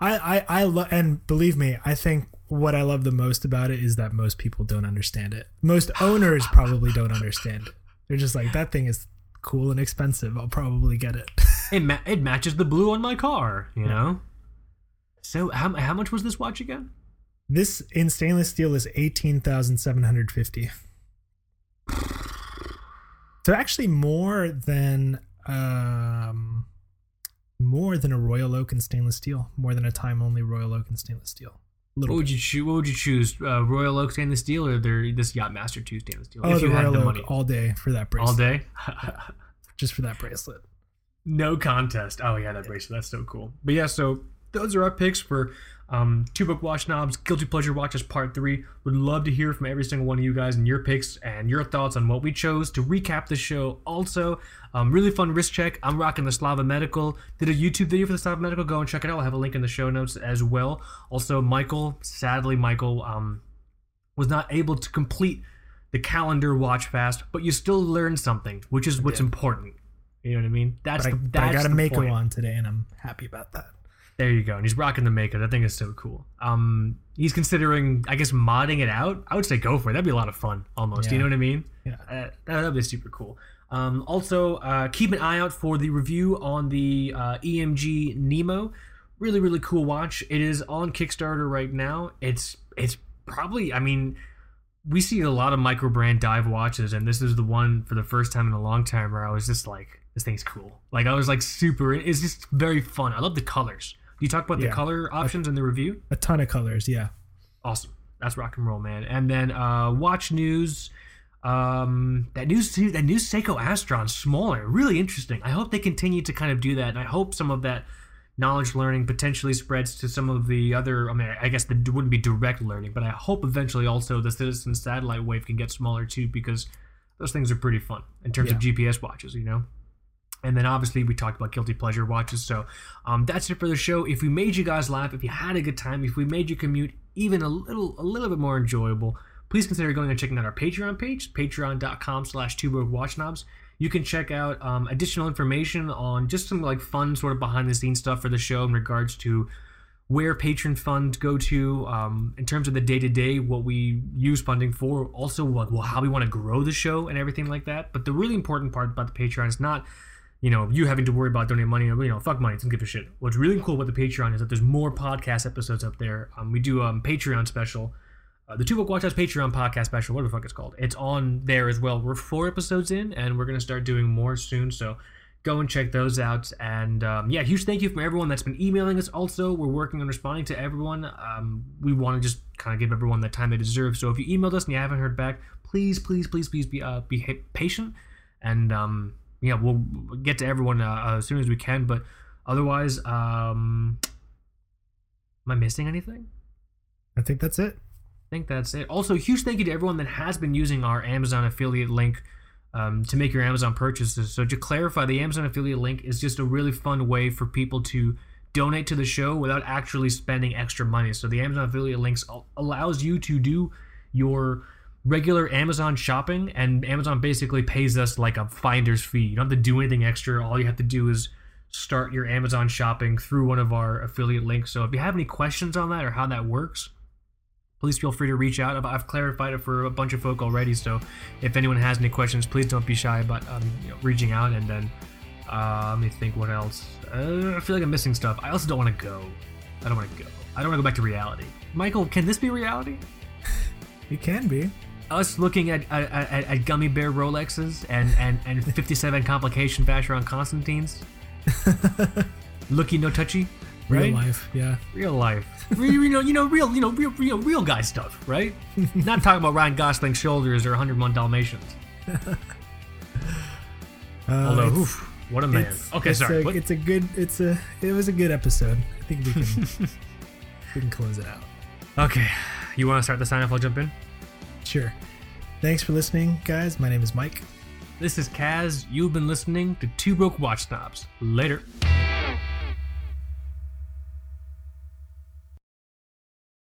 Speaker 1: I I, I love and believe me, I think what I love the most about it is that most people don't understand it. Most owners <laughs> probably don't understand it. They're just like that thing is cool and expensive. I'll probably get it. <laughs>
Speaker 2: It ma- it matches the blue on my car, you know. So how how much was this watch again?
Speaker 1: This in stainless steel is eighteen thousand seven hundred fifty. So actually more than um more than a royal oak and stainless steel, more than a time only royal oak and stainless steel.
Speaker 2: What would
Speaker 1: bit.
Speaker 2: you choose? What would you choose? Uh, Royal Oak stainless steel or their this Yachtmaster two stainless steel?
Speaker 1: Oh,
Speaker 2: if
Speaker 1: the
Speaker 2: you had the
Speaker 1: oak
Speaker 2: money
Speaker 1: all day for that bracelet.
Speaker 2: all day. <laughs>
Speaker 1: Just for that bracelet.
Speaker 2: No contest. Oh yeah, that bracelet. That's so cool. But yeah, so those are our picks for um, Two Broke Watch Snobs, guilty pleasure watches part three. Would love to hear from every single one of you guys and your picks and your thoughts on what we chose to recap the show. Also, um, really fun wrist check. I'm rocking the Slava Medical. Did a YouTube video for the Slava Medical. Go and check it out. I'll have a link in the show notes as well. Also, Michael. Sadly, Michael um, was not able to complete the calendar watch fast, but you still learned something, which is what's important. You know what I mean? That's
Speaker 1: But I,
Speaker 2: the,
Speaker 1: but I got a
Speaker 2: the
Speaker 1: Mako
Speaker 2: point.
Speaker 1: on today and I'm happy about that.
Speaker 2: There you go. And he's rocking the Mako. That thing is so cool. Um, he's considering, I guess, modding it out. I would say go for it. That'd be a lot of fun, almost. You know what I mean?
Speaker 1: Yeah.
Speaker 2: Uh, that would be super cool. Um, also, uh, keep an eye out for the review on the uh, EMG Nemo. Really, really cool watch. It is on Kickstarter right now. It's it's probably, I mean, we see a lot of micro brand dive watches, and this is the one for the first time in a long time where I was just like, this thing's cool. Like I was like super. It's just very fun. I love the colors. You talk about the color options in the review.
Speaker 1: A ton of colors, yeah.
Speaker 2: Awesome. That's rock and roll, man. And then uh, watch news. Um, that new that new Seiko Astron, smaller, really interesting. I hope they continue to kind of do that, and I hope some of that knowledge learning potentially spreads to some of the other. I mean, I guess it wouldn't be direct learning, but I hope eventually also the Citizen satellite wave can get smaller too, because those things are pretty fun in terms of GPS watches. You know. And then obviously we talked about guilty pleasure watches. So um, that's it for the show. If we made you guys laugh, if you had a good time, if we made your commute even a little a little bit more enjoyable, please consider going and checking out our Patreon page, patreon.com slash two watch knobs. You can check out um, additional information on just some like fun sort of behind the scenes stuff for the show in regards to where patron funds go to um, in terms of the day to day, what we use funding for, also like well how we want to grow the show and everything like that. But the really important part about the Patreon is not you know, you having to worry about donating money, you know, fuck money, don't give a shit. What's really cool about the Patreon is that there's more podcast episodes up there. Um, we do um Patreon special, uh, the Two Book Watch House Patreon podcast special, whatever the fuck it's called. It's on there as well. We're four episodes in, and we're gonna start doing more soon. So go and check those out. And um, yeah, huge thank you from everyone that's been emailing us. Also, we're working on responding to everyone. Um, we want to just kind of give everyone the time they deserve. So if you emailed us and you haven't heard back, please, please, please, please be uh, be patient and um, yeah, we'll get to everyone uh, as soon as we can. But otherwise, um, am I missing anything?
Speaker 1: I think that's it.
Speaker 2: I think that's it. Also, huge thank you to everyone that has been using our Amazon affiliate link um, to make your Amazon purchases. So to clarify, the Amazon affiliate link is just a really fun way for people to donate to the show without actually spending extra money. So the Amazon affiliate links allows you to do your regular Amazon shopping, and Amazon basically pays us like a finder's fee. You don't have to do anything extra. All you have to do is start your Amazon shopping through one of our affiliate links. So if you have any questions on that or how that works, please feel free to reach out. I've, clarified it for a bunch of folk already. So if anyone has any questions, please don't be shy about um, you know, reaching out. And then uh, let me think what else. Uh, I feel like I'm missing stuff. I also don't want to go. I don't want to go. I don't want to go back to reality. Michael, can this be reality?
Speaker 1: It can be.
Speaker 2: Us looking at at, at, gummy bear Rolexes and, and, and <laughs> 57 complication Vacheron Constantines. <laughs> Looky no touchy,
Speaker 1: Real
Speaker 2: right?
Speaker 1: life, yeah.
Speaker 2: real life. Real, you know, you know, real, you know, real, real, real guy stuff, right? <laughs> Not talking about Ryan Gosling's shoulders or 101 Dalmatians.
Speaker 1: Uh,
Speaker 2: Although, oof, what a man. Okay,
Speaker 1: it's
Speaker 2: sorry.
Speaker 1: A, it's a good. It's a. It was a good episode. I think we can. we can close it out.
Speaker 2: okay, you want to start the sign off? I'll jump in.
Speaker 1: Sure. Thanks for listening, guys. My name is Mike.
Speaker 2: This is Kaz. You've been listening to Two Broke Watch Snobs. Later.